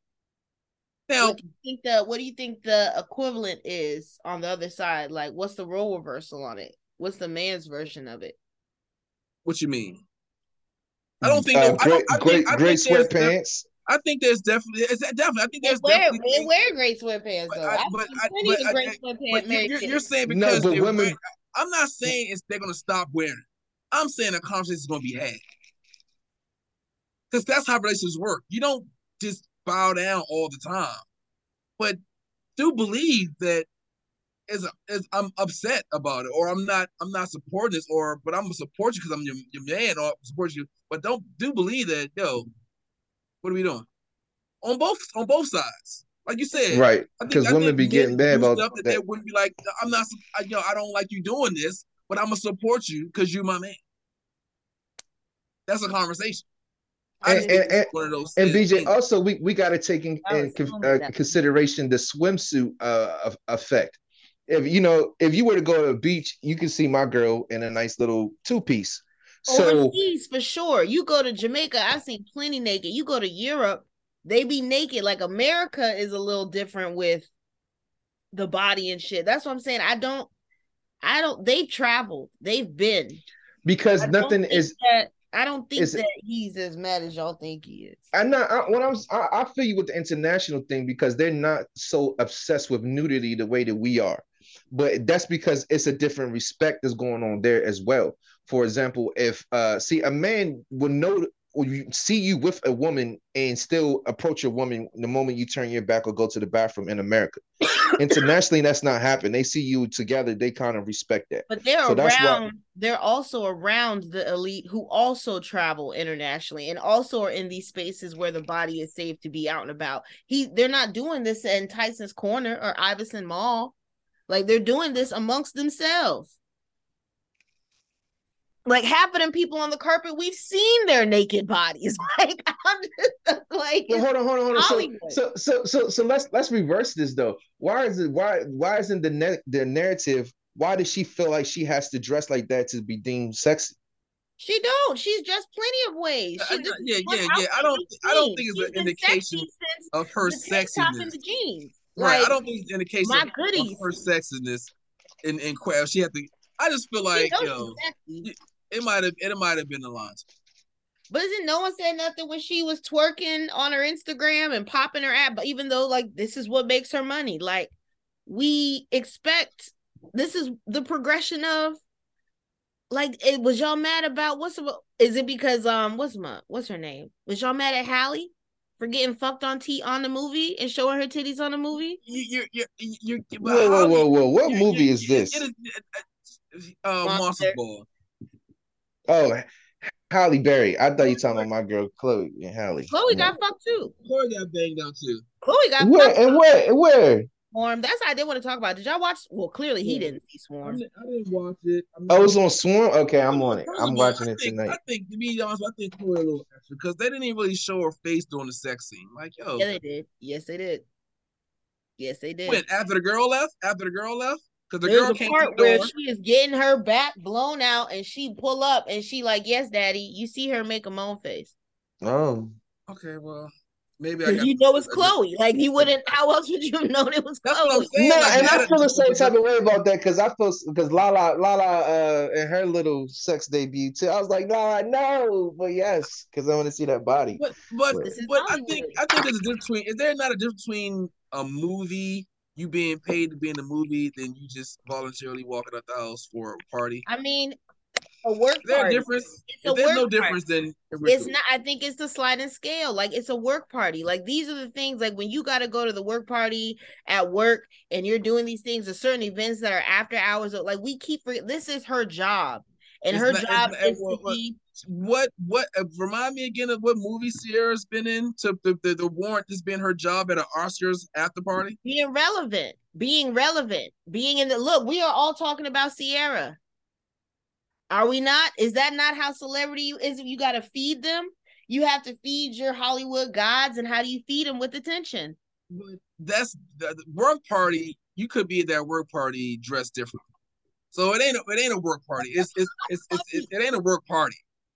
Now, What do you think the what do you think the equivalent is on the other side? Like, what's the role reversal on it? What's the man's version of it? what you mean? I don't think. Uh, that, I great, I great, think, I great think there's def- sweatpants. I think there's definitely, it's definitely. I think They there's wear definitely. they wear great sweatpants But though. I- but I- but I- great But sweatpants you're, you're, you're saying No, because but they're women- wearing- I'm not saying it's they're gonna stop wearing it. I'm saying the conversation is gonna be had. Because that's how relationships work. You don't just bow down all the time. But do believe that is is I'm upset about it, or I'm not I'm not supporting this, or but I'm gonna support you because I'm your, your man or support you. But don't do believe that, yo, what are we doing? On both on both sides. Like you said, Right. I think- 'Cause I women be getting mad do about stuff that, they that. wouldn't be like, I'm not, I, you know, I don't like you doing this, but I'm gonna support you because you're my man. That's a conversation. I And- just think and- it's one of those. And things. BJ, also we we got to take in, in was con- feeling uh, consideration the swimsuit uh effect. If you know, if you were to go to a beach, you can see my girl in a nice little two piece. So Overseas for sure. You go to Jamaica, I've seen plenty naked. You go to Europe, they be naked. Like America is a little different with the body and shit. That's what I'm saying. I don't, I don't. They've traveled. They've been. because I nothing is That, I don't think that he's as mad as y'all think he is. I know I, when I was I, I feel you with the international thing because they're not so obsessed with nudity the way that we are, but that's because it's a different respect that's going on there as well. For example, if uh see a man will know or you see you with a woman and still approach a woman the moment you turn your back or go to the bathroom in America. Internationally, that's not happening. They see you together, they kind of respect that. But they're So that's why- around. They're also around the elite who also travel internationally and also are in these spaces where the body is safe to be out and about. He, they're not doing this in Tyson's Corner or Iverson Mall. Like they're doing this amongst themselves. Like half of them people on the carpet, we've seen their naked bodies. Like I'm just like But hold on, hold on, hold on. So, Hollywood. so, so, so, so let's let's reverse this though. Why is it? Why why isn't the net the narrative? Why does she feel like she has to dress like that to be deemed sexy? she don't. She's dressed plenty of ways. She I- just- yeah, yeah, yeah. I don't, I don't think it's an indication of her the tank top and sexiness. the jeans. Right. Like, I don't think it's an indication my of goodies. her sexiness in in que- She had to. I just feel like knows yo, she's sexy. It might have it might have been the lines. But isn't no one said nothing when she was twerking on her Instagram and popping her app? But even though like this is what makes her money, like we expect this is the progression of like it was y'all mad about what's the, is it because um what's my what's her name? Was y'all mad at Halle for getting fucked on T on the movie and showing her titties on the movie? You you you you. you Whoa, whoa, whoa, whoa! What you- movie you- is this? It is, uh, Monster Monster. Ball. Oh, Halle Berry. I thought you were talking about my girl Chloe and Halle. Chloe got fucked too. Corey got banged out too. Chloe got where fucked. and where and where? Swarm. That's how I did want to talk about. Did y'all watch? Well, clearly he didn't see I Swarm. didn't, I didn't watch it. I'm Oh, it's on Swarm. Okay, I'm on it. I'm watching it think, tonight. I think to be honest, I think Chloe a little extra because they didn't even really show her face during the sex scene. Like, yo, Yeah, they did. Yes, they did. Yes, they did. when after the girl left, after the girl left, because the There's girl a came part the where she is getting her back blown out, and she pull up, and she like, "Yes, daddy." You see her make a moan face. Oh, Okay, well, maybe because you know it's Chloe. Like you wouldn't. How else would you have known it was Chloe? No, like, and I feel the same type of way about that because I feel because Lala Lala uh and her little sex debut too. I was like, no, no, but yes, because I want to see that body. But but, but I think I think there's a difference between. Is there not a difference between a movie? You being paid to be in the movie, then you just voluntarily walking out the house for a party. I mean, a work is there a difference? If there's no difference, then it's not. I think it's the sliding scale. Like it's a work party. Like these are the things. Like when you got to go to the work party at work and you're doing these things, or certain events that are after hours. Like we keep. This is her job, and it's her not, job is to be. What what uh, remind me again of what movie Ciara's been in to the, the, the warrant has been her job at an Oscars after party? Being relevant, being relevant, being in the look. We are all talking about Ciara. Are we not? Is that not how celebrity is? You got to feed them. You have to feed your Hollywood gods, and how do you feed them with attention? That's the, the work party. You could be at that work party dressed differently. So it ain't a, it ain't a work party. It's it's it's, it's, it's it ain't a work party.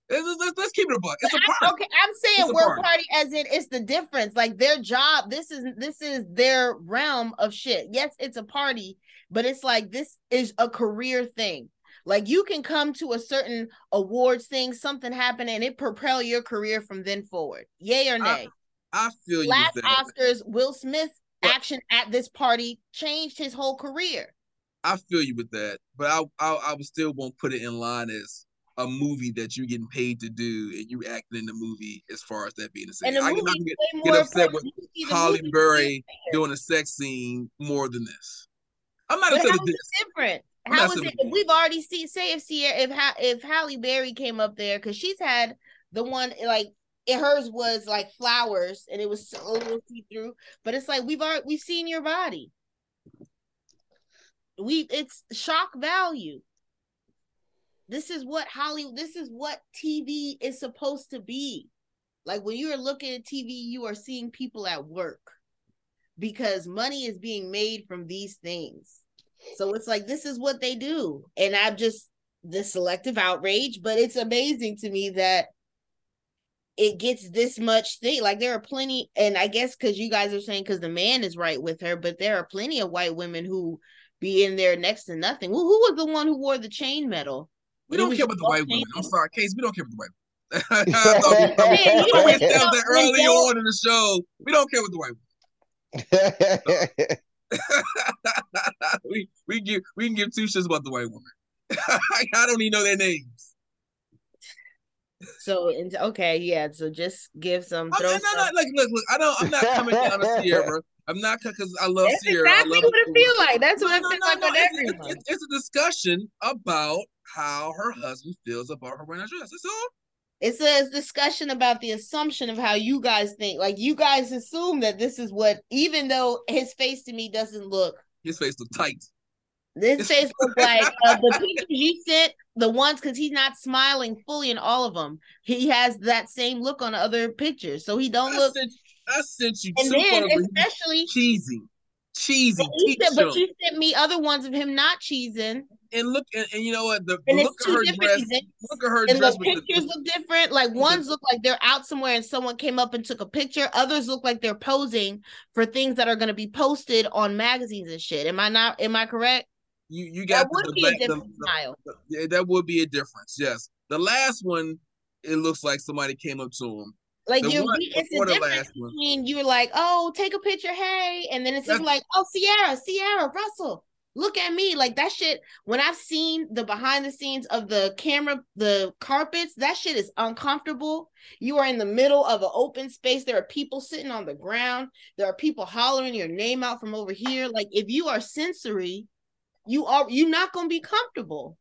Let's, let's, keep it a buck. It's a party. Okay, I'm saying work party. party. as in it's the difference. Like their job, this is this is their realm of shit. Yes, it's a party, but it's like this is a career thing. Like you can come to a certain awards thing, something happen, and it propel your career from then forward. Yay or nay? I, I feel Last Oscars, Will Smith action at this party changed his whole career. I feel you with that, but I I, I would still won't put it in line as a movie that you're getting paid to do and you acting in the movie as far as that being the scene. I can get, get upset with Halle Berry doing a sex scene more than this. I'm not upset with this. different. How is it? We've already seen. Say if Ciara, if if Halle Berry came up there, because she's had the one like it, hers was like flowers and it was a little see through. But it's like we've already we've seen your body. We it's shock value. This is what Hollywood. This is what TV is supposed to be. Like when you are looking at TV, you are seeing people at work because money is being made from these things so it's like this is what they do. And I'm just the selective outrage, but it's amazing to me that it gets this much thing. Like there are plenty, and I guess because you guys are saying because the man is right with her, but there are plenty of white women who be in there next to nothing. Well, who was the one who wore the chain medal? We don't care about the white women. I'm sorry, Case. We don't care about the white women. I thought we, I thought we established that early on in the show. We don't care about the white women. we we give we can give two shits about the white woman. I don't even know their names. So okay, yeah. So just give some. Throw no, no, no, like look, look. I don't. I'm not coming down to Ciara. I'm not because I love Ciara. That's Ciara. Exactly love what it feels like. That's what no, it feels no, like no, on it's, everyone. It's, it's, a discussion about how her husband feels about her wearing a dress. That's all. It says discussion about the assumption of how you guys think. Like you guys assume that this is what, even though his face to me doesn't look. His face look tight. This face looks like uh, the pictures you sent, the ones because he's not smiling fully in all of them. He has that same look on other pictures, so he don't I look. Sent, I sent you and then especially cheesy, cheesy. But, but you sent me other ones of him not cheesing. And look and, and, you know what? The, the look at her dress events. look at her and dress the pictures the, look different. Like ones look like they're out somewhere and someone came up and took a picture. Others look like they're posing for things that are going to be posted on magazines and shit. Am i not am i correct? You you got that would the, be a different style. yeah, that would be a difference yes. The last one it looks like somebody came up to him like you, it's a difference between you're like, oh, take a picture, hey, and then it's just like, oh, Ciara, Ciara, Russell, look at me. Like that shit when i've seen the behind the scenes of the camera the carpets that shit is uncomfortable. You are in the middle of an open space. There are people sitting on the ground. There are people hollering your name out from over here. Like if you are sensory you are you're not going to be comfortable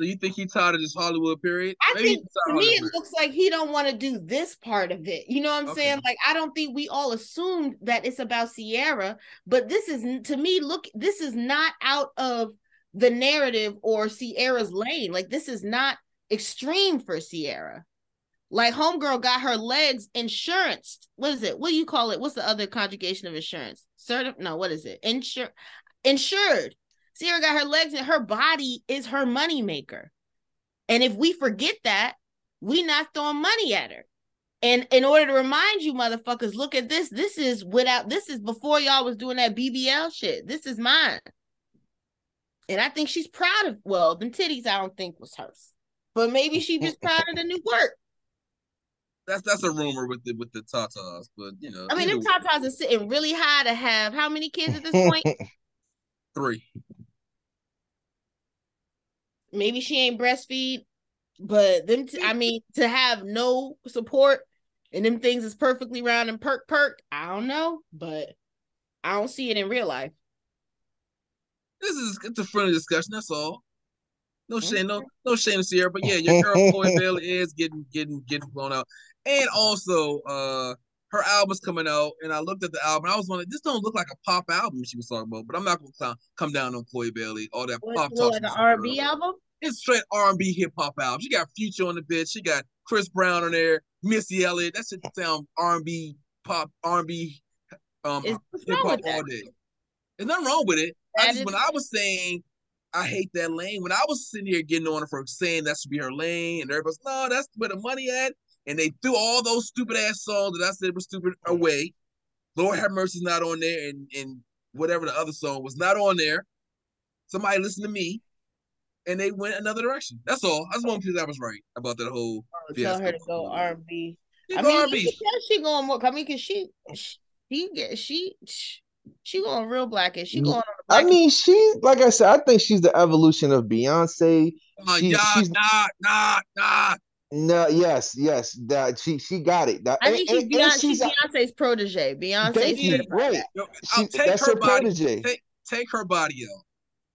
so you think he's tired of this Hollywood period? I Maybe think to me it looks like he don't want to do this part of it. You know what I'm okay. saying? Like I don't think we all assumed that it's about Ciara, but this is to me look this is not out of the narrative or Ciara's lane. Like this is not extreme for Ciara. Like homegirl got her legs insurance. What is it? What do you call it? What's the other conjugation of insurance? Certi- no, what is it? Insure insured. Ciara got her legs and her body is her money maker. And if we forget that, we not throwing money at her. And in order to remind you, motherfuckers, look at this. This is without. This is before y'all was doing that BBL shit. This is mine. And I think she's proud of. Well, them titties, I don't think was hers, but maybe she just proud of the new work. That's that's a rumor with the with the tatas, but you know. I mean, them tatas are sitting really high to have how many kids at this point? Three. Maybe she ain't breastfeed, but them. T- I mean, to have no support and them things is perfectly round and perk perk. I don't know, but I don't see it in real life. This is it's a friendly discussion. That's all. No shame, no no shame to Ciara, but yeah, your girl Chloe Bailey is getting getting getting blown out, and also uh her album's coming out, and I looked at the album. I was wondering, this don't look like a pop album she was talking about, but I'm not gonna come down on Chloe Bailey, all that What, pop talk. like an R&B album? It's straight R&B hip hop album. She got Future on the bitch. She got Chris Brown on there, Missy Elliott. That shit sound R&B pop R&B um hip hop all day. There's nothing wrong with it. I just is- when I was saying I hate that lane, when I was sitting here getting on her for saying that should be her lane, and everybody's no, that's where the money at. And they threw all those stupid ass songs that I said were stupid away. Lord have mercy's not on there, and and whatever the other song was not on there. Somebody listened to me, and they went another direction. That's all. I just want to say I was right about that whole. Tell her to go R&B. I mean, you R&B. can tell she going more. I mean, cause she, she get she, she going real blackish. She Mm, going on the I black. mean, she like I said, I think she's the evolution of Beyonce. Uh, she- yeah, she's- nah, nah, nah. No, yes, yes, that she she got it. That, I think she's, and- and Beyonce, she's she's Beyonce's protege. Beyonce's you, right? that. Yo, She, take that's her her body. protege. Take take her body out.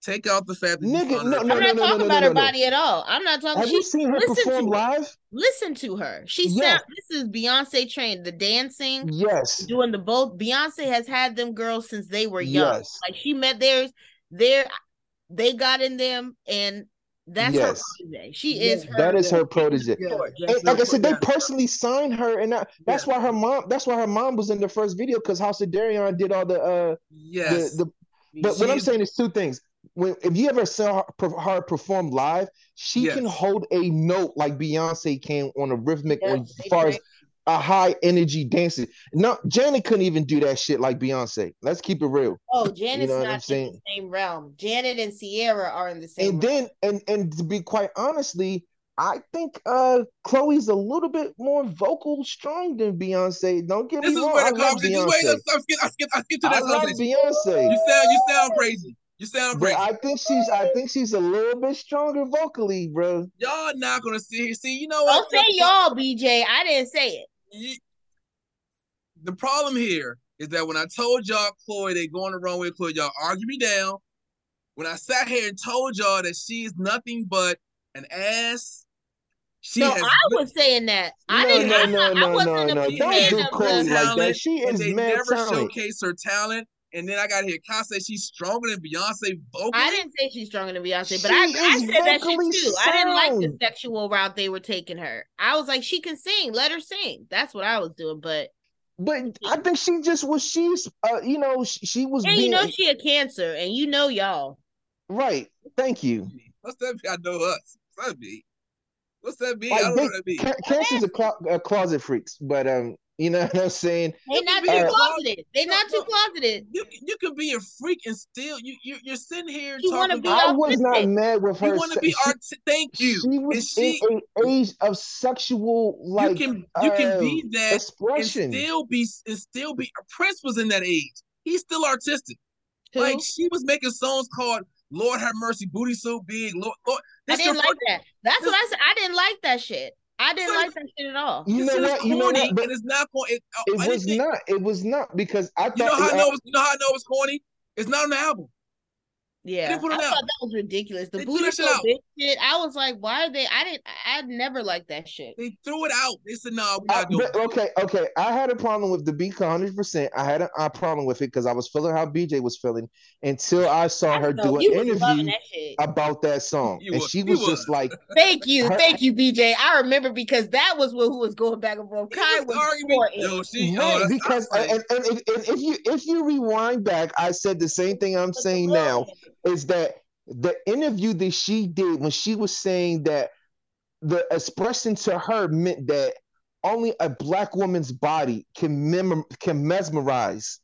Take out the fact that Nigga, no, no, I'm body. not no, no, talking no, about no, her no. body at all. I'm not talking. Have she, you seen her perform to live? Listen to her. She Yes. sound. This is Beyonce trained. The dancing, Yes, doing the both. Beyonce has had them girls since they were young. yes, Like she met theirs, their they got in them, and that's Yes. her protege. She is her. that is her protege. Yeah, yes, like I said, they personally signed her, and that, that's Yeah. why her mom. That's why her mom was in the first video because House of Darion did all the uh Yes. the the. But what I'm She's- saying is two things. When if you ever saw her, her perform live, she Yes. can hold a note like Beyonce can on a rhythmic, Yeah, on, as far as train- a high energy dancing. No, Janet couldn't even do that shit like Beyonce. Let's keep it real. Oh, Janet's know what I'm not in saying? the same realm. Janet and Ciara are in the same. And then and and to be quite honestly, I think uh Chloe's a little bit more vocal strong than Beyonce. Don't get This me wrong. This is where I the love conversation. Wait, Beyonce. let's, let's get, let's get, let's get to I that love conversation. Beyonce. You sound, you sound crazy. You sound But crazy. I think she's I think she's a little bit stronger vocally, bro. y'all not gonna see here. See, you know Don't what? say y'all, BJ. I didn't say it. You- the problem here is that when I told y'all Chloe they going the wrong way, Chloe, y'all argue me down. When I sat here and told y'all that she is nothing but an ass, she no, has I was saying that. I no, didn't. no, I'm no, I no, wasn't no, a no. big Don't do Chloe the. like that. talent, She is they mad never talent. showcase her talent. And then I got here, Kyle say she's stronger than Beyonce vocally. I didn't say she's stronger than Beyonce, but She I, I said that shit vocally too. I didn't like the sexual route they were taking her. I was like, she can sing, let her sing. That's what I was doing. But But I think she just was she's uh you know she, she was and being you know she a cancer, and you know y'all. right. Thank you. What's that? mean? I know us. What's that mean? What's that mean? Like, I don't know what that mean. Ca- Cancer's a clo- uh, closet freaks, but um you know what I'm saying. They're not too a- closeted. They're not too No, no. closeted. You you can be a freak and still you you you're sitting here You wanna talking be about I was not mad with her. you want to be she- art. Thank you. She was she in an age of sexual like you can you can be uh, that and still be and still be. Prince was in that age. He's still artistic. Who? Like she was making songs called "Lord Have Mercy," "Booty So Big." Lord, Lord. I didn't like first- that. That's this- what I said. I didn't like that shit. I didn't Son, like that shit at all. you know what? You know what? But it's not going. It, uh, it was not. It was not because I thought. You know how I know? It's, you know how I know it's corny? It's not on the album. Yeah, I it thought that was ridiculous. The They threw booty that shit out. shit. I was like, why are they? I didn't. I would never liked that shit. They threw it out. They said, "No, we're I- uh, not doing." but- okay, okay. I had a problem with the beat 100. percent I had a, a problem with it because I was feeling how BJ was feeling until I saw I her don't know, do an interview that about that song, You and was- she was was. just like, Thank you, her- thank you, BJ. I remember because that was what who was going back and forth. Kai was was arguing. for she, right, that's because and, and, and, and if you if you rewind back, I said the same thing I'm saying now is that the interview that she did when she was saying that the expression to her meant that only a black woman's body can mem- can mesmerize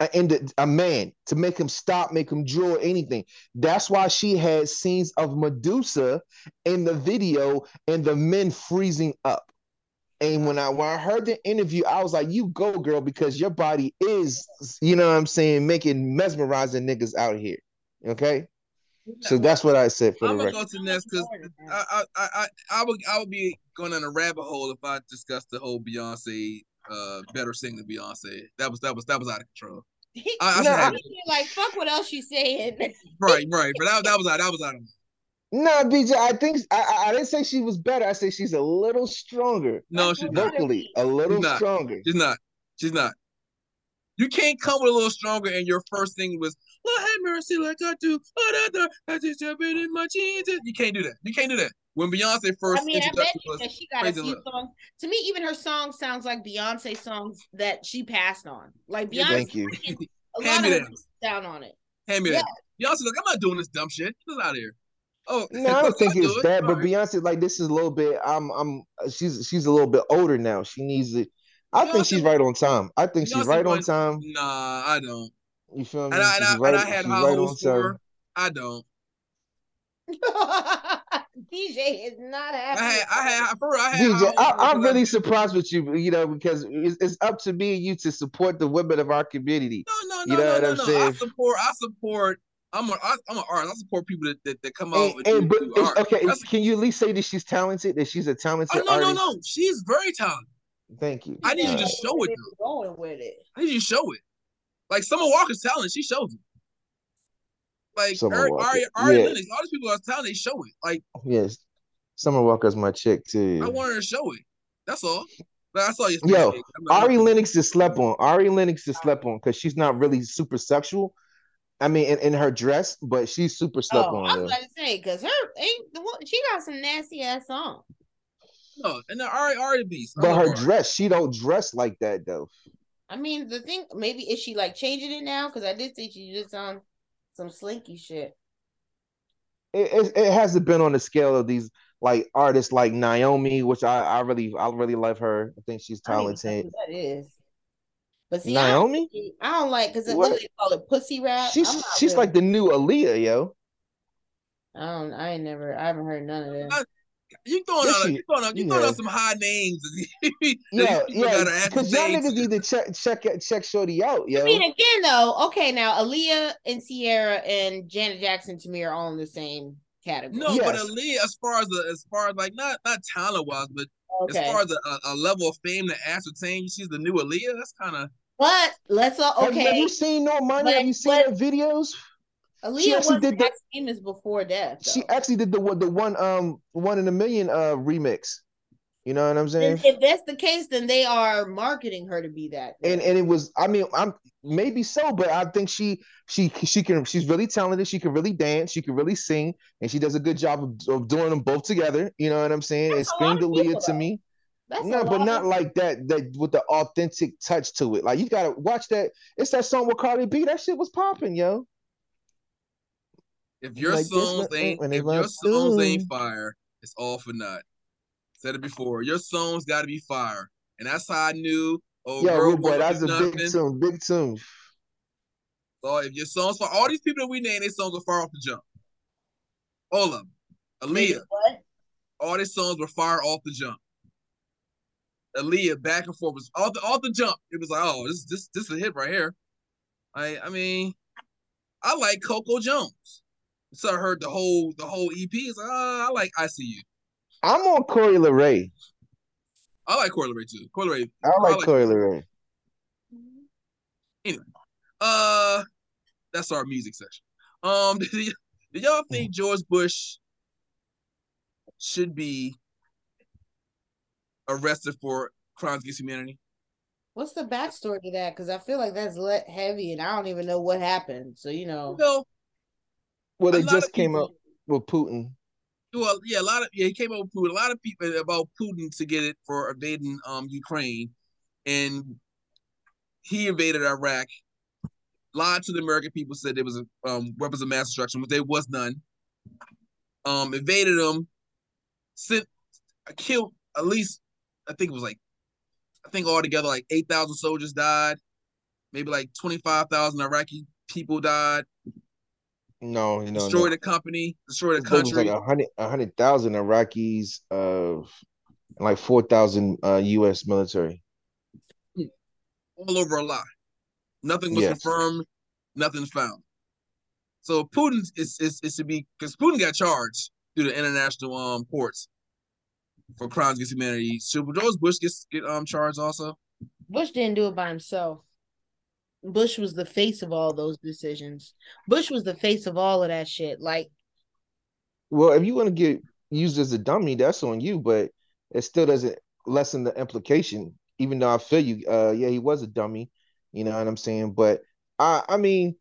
a, a man to make him stop, make him draw anything. That's why she had scenes of Medusa in the video and the men freezing up. And when I when I heard the interview, I was like, "You go, girl," because your body is, you know, what I'm saying, making mesmerizing niggas out here. Okay, so that's what I said for I'm the gonna record. go to next because I, I I I I would I would be going on a rabbit hole if I discussed the whole Beyonce uh better sing than Beyonce. That was that was that was out of control. I, I No, I- like fuck what else you saying. right, right, but that, that was out that was out of No, BJ, I think I, I I didn't say she was better. I say she's a little stronger no, she's not. vocally, a little She's not. stronger. She's not. She's not. You can't come with a little stronger and your first thing was Lord have mercy like I do. Oh, da, da, I just in my jeans. You can't do that. You can't do that. When Beyonce first I mean, I bet introduction you that she got a few Lord. songs. To me, even her song sounds like Beyonce songs that she passed on. Like Beyonce, Thank you. a Hand lot me of down on it. hand me Yeah. that. Beyonce like, I'm not doing this dumb shit. Get out of here. Oh No, I don't think I'll it's do that, All but right. Beyonce, like this is a little bit. I'm, I'm. She's, she's a little bit older now. She needs it. I think she's right on time. I think she's Beyonce right on time. Nah, I don't. You feel me? And I and I, right. and I had she's high right hopes for her. I don't. DJ is not happy. I had I had for real, I had DJ, hopes I, for her I'm 'cause I- really surprised with you. You know, because it's, it's up to me and you to support the women of our community. No, no, You no, know no, what no, I'm no. I support. I support. I'm a. I, I'm an artist. I support people that, that, that come out And, and, and but art. okay, That's- can you at least say that she's talented? That she's a talented oh, no, no, artist? no. She's very talented. Thank you. I need you to show it. Though. Going with it. I need you to show it. Like Summer Walker's talented. She shows it. Like Summer Ari, Walker. Ari, Ari Yeah. Lennox, all these people are talented. They show it. Like Yes, Summer Walker's my chick too. I want her to show it. That's all. But I saw you. Yo, I'm not- Ari Lennox is slept on. Ari Lennox is slept on because she's not really super sexual. I mean, in, in her dress, but she's super slept Oh, on. I though. was about to say because her ain't the one. She got some nasty ass songs. No, and the Ari, Ari the Beast. But her dress, she don't dress like that though. I mean, the thing maybe is she like changing it now? Because I did see she just on some slinky shit. It, it, it hasn't been on the scale of these like artists like Normani, which I, I really I really love her. I think she's I don't even know talented. that is. But see, I don't, Normani, I don't like because What? what they call it? Pussy rap. she's she's really- like the new Aaliyah, yo. I don't. I ain't never. I haven't heard none of that. I- You throwing out, you throwing out, you throwing out some high names. Yeah, yeah, because the y'all same niggas to- need to check check check Shorty out, yo. I mean, again though, okay, now Aaliyah and Ciara and Janet Jackson to me are all in the same category. No, but Yes. Aaliyah, as far as the, as far as like not not talent wise, but okay. as far as a, a, a level of fame to ascertain, she's the new Aaliyah. That's kind of but let's all Have, have okay. you seen Normani? But- have you seen but- her videos? Aaliyah she actually did the- as famous before death. She actually did the one the one um one in a million uh remix. You know what I'm saying? If that's the case, then they are marketing her to be that. and and it was I mean I'm maybe so, but I think she she she can she's really talented. She can really dance. She can really sing, and she does a good job of, of doing them both together. You know what I'm saying? That's it screamed Aaliyah to though. me. That's no, but not like that. That with the authentic touch to it. Like you gotta watch that. It's that song with Cardi B. That shit was popping, yo. If your Like songs ain't when if your songs boom. ain't fire, it's all for naught. Said it before. Your songs got to be fire, and that's how I knew. Oh, Yo, girl, boy, that's do a big tune, big tune. So if your songs for all these people that we named, their songs were far off the jump. All of them. Maybe Aaliyah, what? all their songs were fire off the jump. Aaliyah back and forth was off the off the jump. It was like, oh, this this this is a hit right here. I I mean, I like Coco Jones. So I heard the whole the whole EP. It's like, oh, I like I see you. I'm on Coi Leray. I like Coi Leray too. Coi Leray. I like, like- Coi Leray. Anyway, Uh, that's our music section. Um, did, y- did y'all think George Bush should be arrested for crimes against humanity? What's the backstory to that? Because I feel like that's let heavy, and I don't even know what happened. So you know, Well, Well, they just came people- up with Putin. well, yeah, a lot of yeah, he came up with Putin. A lot of people about Putin to get it for invading um Ukraine, and he invaded Iraq. Lied to the American people, said there was a um, weapons of mass destruction, but there was none. Um, invaded them, sent, killed at least I think it was like, I think altogether like eight thousand soldiers died, maybe like twenty five thousand Iraqi people died. No, you know, destroy no. the company, destroy the It was country. like a hundred, a hundred thousand Iraqis, uh, like four thousand uh, U.S. military. all over a lie. Nothing was Yes. confirmed, nothing found. So Putin is is, is to be because Putin got charged through the international um courts for crimes against humanity. Should George Bush get get um charged also? Bush didn't do it by himself. Bush was the face of all those decisions. Bush was the face of all of that shit. Like, Well, if you want to get used as a dummy, that's on you, but it still doesn't lessen the implication. Even though I feel you, uh, yeah, he was a dummy. You know what I'm saying? But I, I mean,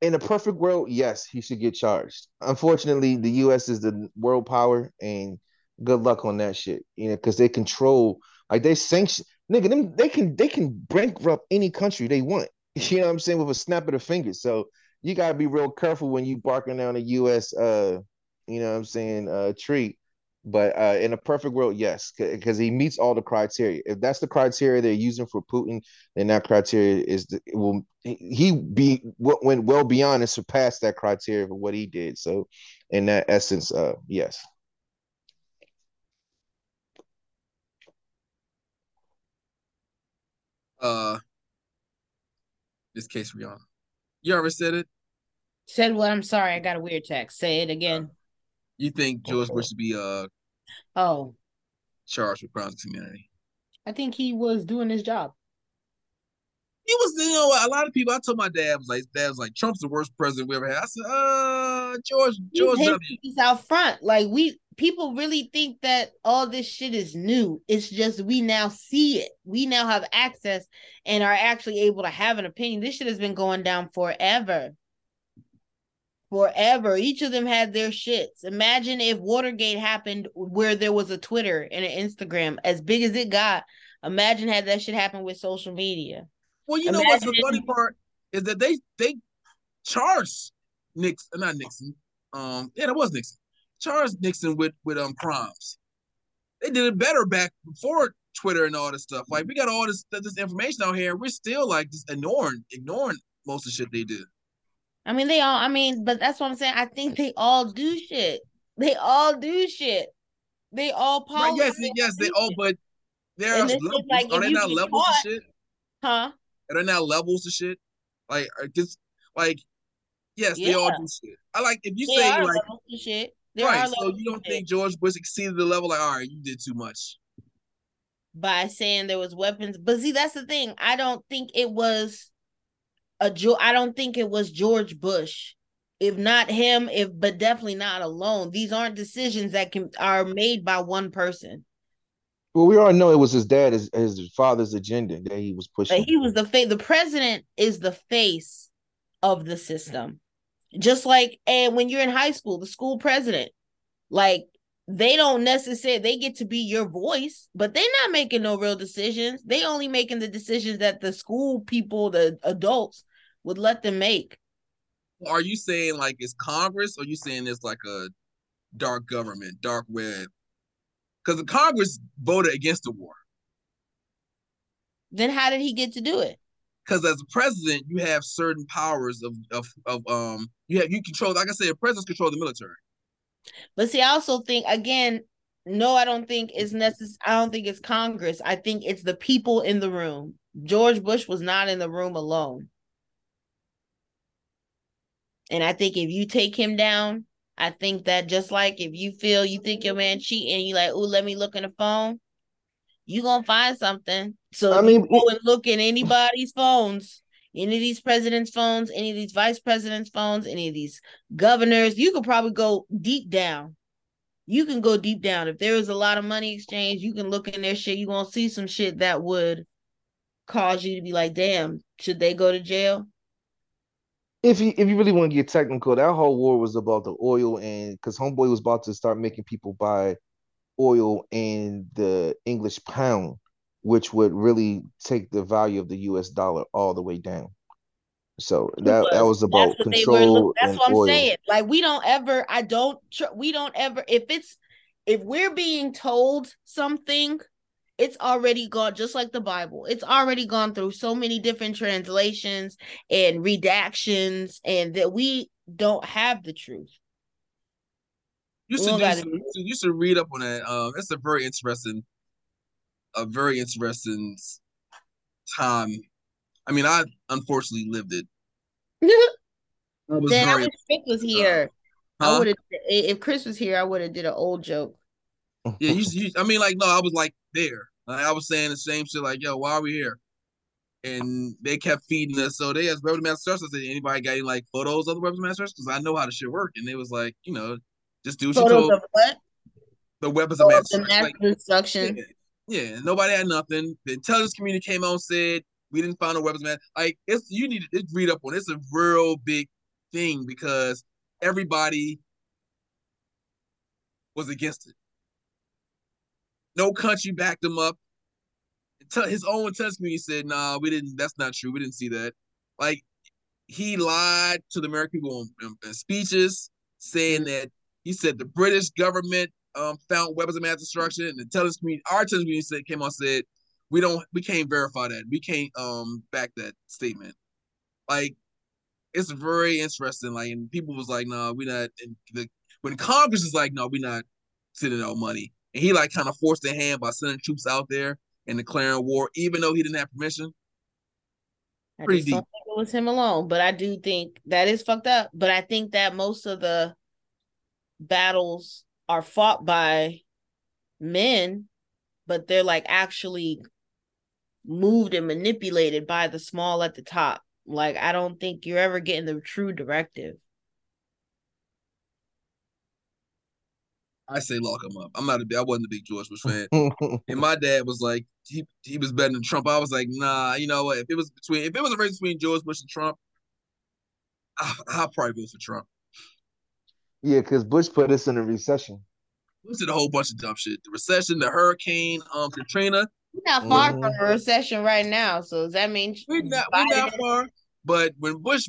in a perfect world, yes, he should get charged. Unfortunately, the U.S. is the world power, and good luck on that shit. You know, because they control, like they sanction, nigga, them they can they can bankrupt any country they want. You know what I'm saying with a snap of the fingers. So you gotta be real careful when you barking down a U.S. Uh, you know what I'm saying, uh, tree. But uh, in a perfect world, yes, because he meets all the criteria. If that's the criteria they're using for Putin, then that criteria is the, will he be went well beyond and surpassed that criteria for what he did. So, in that essence, uh, yes. Uh, this Casey Reanna. You already said it. said what? I'm sorry, I got a weird text. Say it again. You think George Bush should be uh Oh, charged with crimes against humanity? I think he was doing his job. He was, you know, a lot of people. I told my dad was like, dad was like, Trump's the worst president we ever had. I said, uh, George, George He's, W. he's out front. Like we people really think that all this shit is new. It's just we now see it. We now have access and are actually able to have an opinion. This shit has been going down forever. Forever. Each of them had their shits. Imagine if Watergate happened where there was a Twitter and an Instagram as big as it got. Imagine had that shit happen with social media. Well, you know what's the funny part is that they they charged Nixon, not Nixon. Um, yeah, that was Nixon. Charged Nixon with with um crimes. They did it better back before Twitter and all this stuff. Like we got all this this information out here, we're still like just ignoring ignoring most of the shit they do. I mean, they all, I mean, but that's what I'm saying. I think they all do shit. They all do shit. They all Right, pause. yes, yes, they all, but there are levels. like, are they not levels caught- of shit? Huh? Are they not levels to shit? Like, just like, yes, they all do shit. I like if you They say like, shit. There right, so you don't think George Bush exceeded the level? Like, all right, you did too much. by saying there was weapons. But see, that's the thing. I don't think it was a Joe. I don't think it was George Bush. If not him, if but definitely not alone. These aren't decisions that can are made by one person. Well, we all know it was his dad, his, his father's agenda that he was But pushing. he was the face. The president is the face of the system. Just like and when you're in high school, the school president, like they don't necessarily they get to be your voice, but they're not making no real decisions. They only making the decisions that the school people, the adults, would let them make. Are you saying like it's Congress, or you saying it's like a dark government, dark web? Because the Congress voted against the war. Then how did he get to do it? Because as a president, you have certain powers of of of um you have you control. Like I said, a presidents control the military. But see, I also think again, no, I don't think it's necessary. I don't think it's Congress. I think it's the people in the room. George Bush was not in the room alone. And I think if you take him down, I think that just like if you feel you think your man cheating, you like, oh, let me look in the phone, you gonna find something. So I mean, go and look in anybody's phones, any of these presidents' phones, any of these vice presidents' phones, any of these governors, you could probably go deep down. You can go deep down. If there was a lot of money exchange, you can look in their shit. You're gonna see some shit that would cause you to be like, damn, should they go to jail? If you if you really want to get technical, that whole war was about the oil and because Homeboy was about to start making people buy oil and the English pound, which would really take the value of the US dollar all the way down. So that that was about That's what they control were. That's and what I'm oil. saying. Like we don't ever. I don't. tr- We don't ever. If it's if we're being told something, it's already gone just like the bible it's already gone through so many different translations and redactions and that we don't have the truth you should, do, you should read up on that um it's a very interesting a very interesting time i mean i unfortunately lived it I was then very, I wish Chris was here. Uh, huh? I would have if Chris was here, I would have did an old joke. Yeah, you, you, I mean, like, no, I was like there. Like, I was saying the same shit, like, yo, why are we here? And they kept feeding us. So they asked Weapons Master I said, anybody got any like photos of the Weapons Master Because I know how the shit work. And they was like, you know, just do what photos you told. Of what? The weapons oh, of mass, mass like, destruction. Yeah, yeah, nobody had nothing. The intelligence community came out and said we didn't find no weapons, man. Like it's you need to read up on. It. It's a real big thing because everybody was against it. No country backed him up. His own intelligence community said, "Nah, we didn't. That's not true. We didn't see that." Like he lied to the American people in, in, in speeches, saying mm-hmm. that he said the British government um, found weapons of mass destruction, and the intelligence community, our intelligence community said, came on said, "We don't, we can't verify that. We can't um back that statement." Like it's very interesting. Like, and people was like, "No, nah, we not." And the when Congress is like, "No, we not sending out money," and he like kind of forced their hand by sending troops out there and declaring war, even though he didn't have permission. I Pretty deep. It was him alone, but I do think that is fucked up. But I think that most of the battles are fought by men, but they're like actually moved and manipulated by the small at the top. Like I don't think you're ever getting the true directive. I say lock him up. I'm not a big, I wasn't a big George Bush fan. and my dad was like, he he was better than Trump. I was like, nah, you know what? If it was between if it was a race between George Bush and Trump, I, I'll probably vote for Trump. Yeah, because Bush put us in a recession. Bush did a whole bunch of dumb shit. The recession, the hurricane, um, Katrina. We're not far mm-hmm. from a recession right now. So does that mean we're not, we're not far? But when Bush,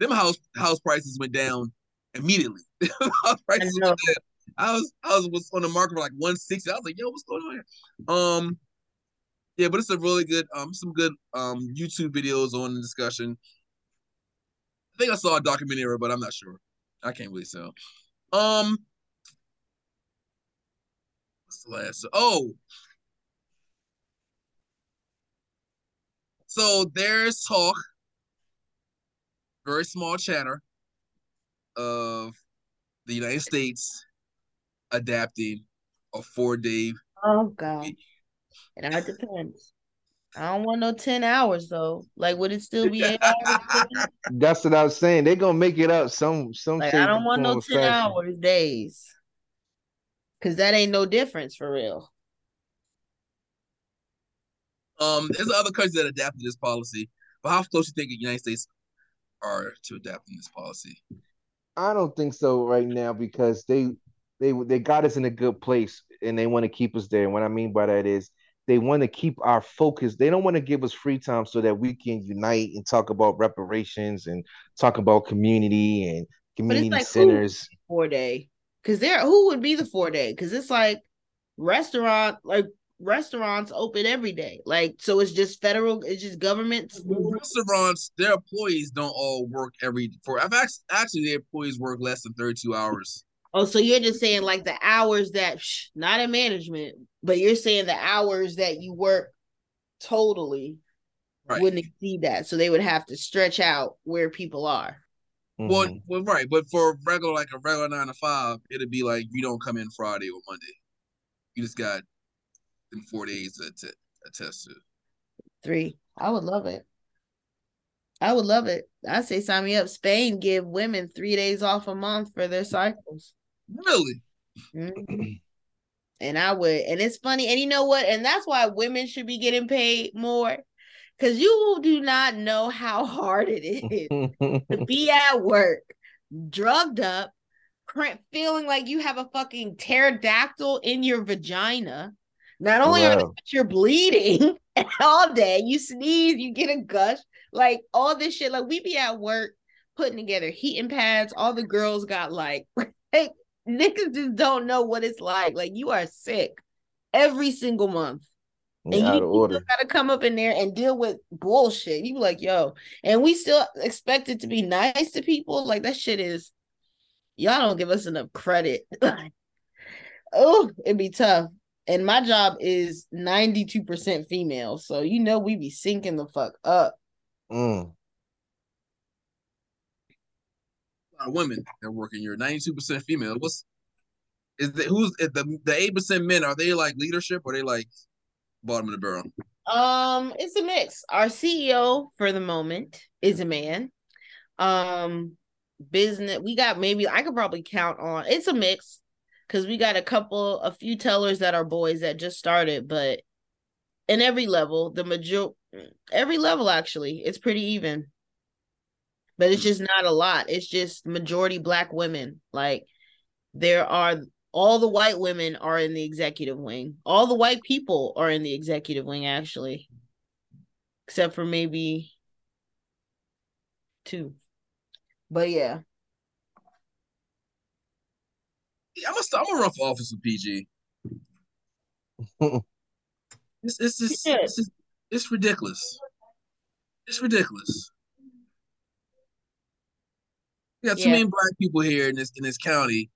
them house house prices went down immediately. house prices went down. I was I was, was on the market for like 160. I was like, yo, what's going on here? Um yeah, but it's a really good um some good um YouTube videos on the discussion. I think I saw a documentary, but I'm not sure. I can't really tell. Um what's the last oh So there's talk, very small chatter, of the United States adapting a four day. Oh God! Week. And it depends. I don't want no ten hours though. Like, would it still be eight hours? That's what I was saying. They're gonna make it up some some. Like, I don't want no ten fashion. hours days, cause that ain't no difference for real. Um, there's other countries that adapted this policy, but how close do you think the United States are to adapting this policy? I don't think so right now because they they they got us in a good place and they want to keep us there. And what I mean by that is they want to keep our focus. They don't want to give us free time so that we can unite and talk about reparations and talk about community and community like centers. Four day, because there, who would be the four day? Because it's like restaurant, like restaurants open every day. Like, so it's just federal, it's just government. Restaurants, their employees don't all work every for. I've actually, actually their employees work less than thirty two hours. Oh, so you're just saying like the hours that shh, not in management, but you're saying the hours that you work totally right. wouldn't exceed that. So they would have to stretch out where people are. Mm-hmm. Well, well, right, but for regular like a regular nine to five, it'd be like you don't come in Friday or Monday. You just got in four days to, to attest to. Three. I would love it. I would love it. I say sign me up. Spain give women three days off a month for their cycles. Really? Mm-hmm. And I would, and it's funny, and you know what? And that's why women should be getting paid more. Cause you do not know how hard it is to be at work, drugged up, feeling like you have a fucking pterodactyl in your vagina not only wow. are you're bleeding all day, you sneeze, you get a gush, like all this shit. Like we be at work putting together heating pads. All the girls got like, like niggas just don't know what it's like. Like you are sick every single month. And Yeah, you still gotta come up in there and deal with bullshit. You be like, yo, and we still expect it to be nice to people. Like that shit is, y'all don't give us enough credit. oh, it'd be tough. And my job is 92% female. So you know we be sinking the fuck up. Mm. Women that work in your 92% female. What's is the who's the the eight percent men? Are they like leadership or are they like bottom of the barrel? Um, it's a mix. Our CEO for the moment is a man. Um, business we got maybe I could probably count on it's a mix because we got a couple, a few tellers that are boys that just started, but in every level, the major every level actually, it's pretty even. But it's just not a lot. It's just majority black women. Like there are all the white women are in the executive wing. All the white people are in the executive wing, actually, except for maybe two. But yeah, Yeah, I'm gonna I'm gonna run for office with PG. It's it's just Yeah. it's just it's ridiculous. It's ridiculous. We got too Yeah. many black people here in this in this county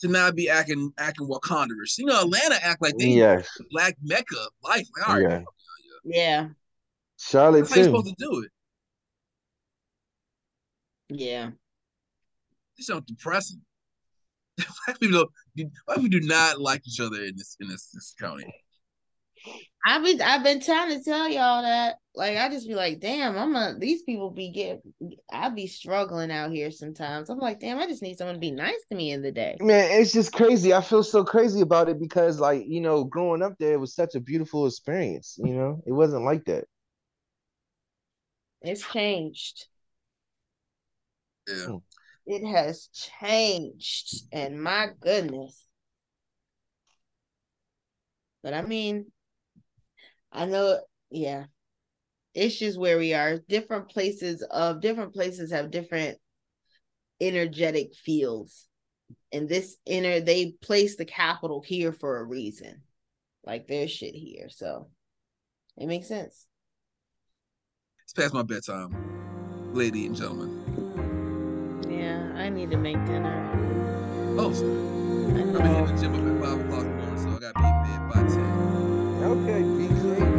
to not be acting acting Wakanders. You know, Atlanta act like they Yes. black mecca of life. Like, all right, Yeah. yeah, Charlotte that's how you too. supposed to do it. yeah. This is depressing. black people don't black people do not like each other in this in this, this county. I've been I've been trying to tell y'all that. Like I just be like, damn, I'm a these people be get I be struggling out here sometimes. I'm like, damn, I just need someone to be nice to me in the day. Man, it's just crazy. I feel so crazy about it because, like, you know, growing up there, it was such a beautiful experience. You know, it wasn't like that. It's changed. Yeah. It has changed, and my goodness. But I mean, I know, yeah. It's just where we are. Different places of different places have different energetic fields. And this inner they place the capital here for a reason. Like there's shit here. So it makes sense. It's past my bedtime, lady and gentlemen. Yeah, I need to make dinner. Oh, so I I'm know. in the gym up at five o'clock in the morning, so I gotta be in bed by ten. Okay, BJ.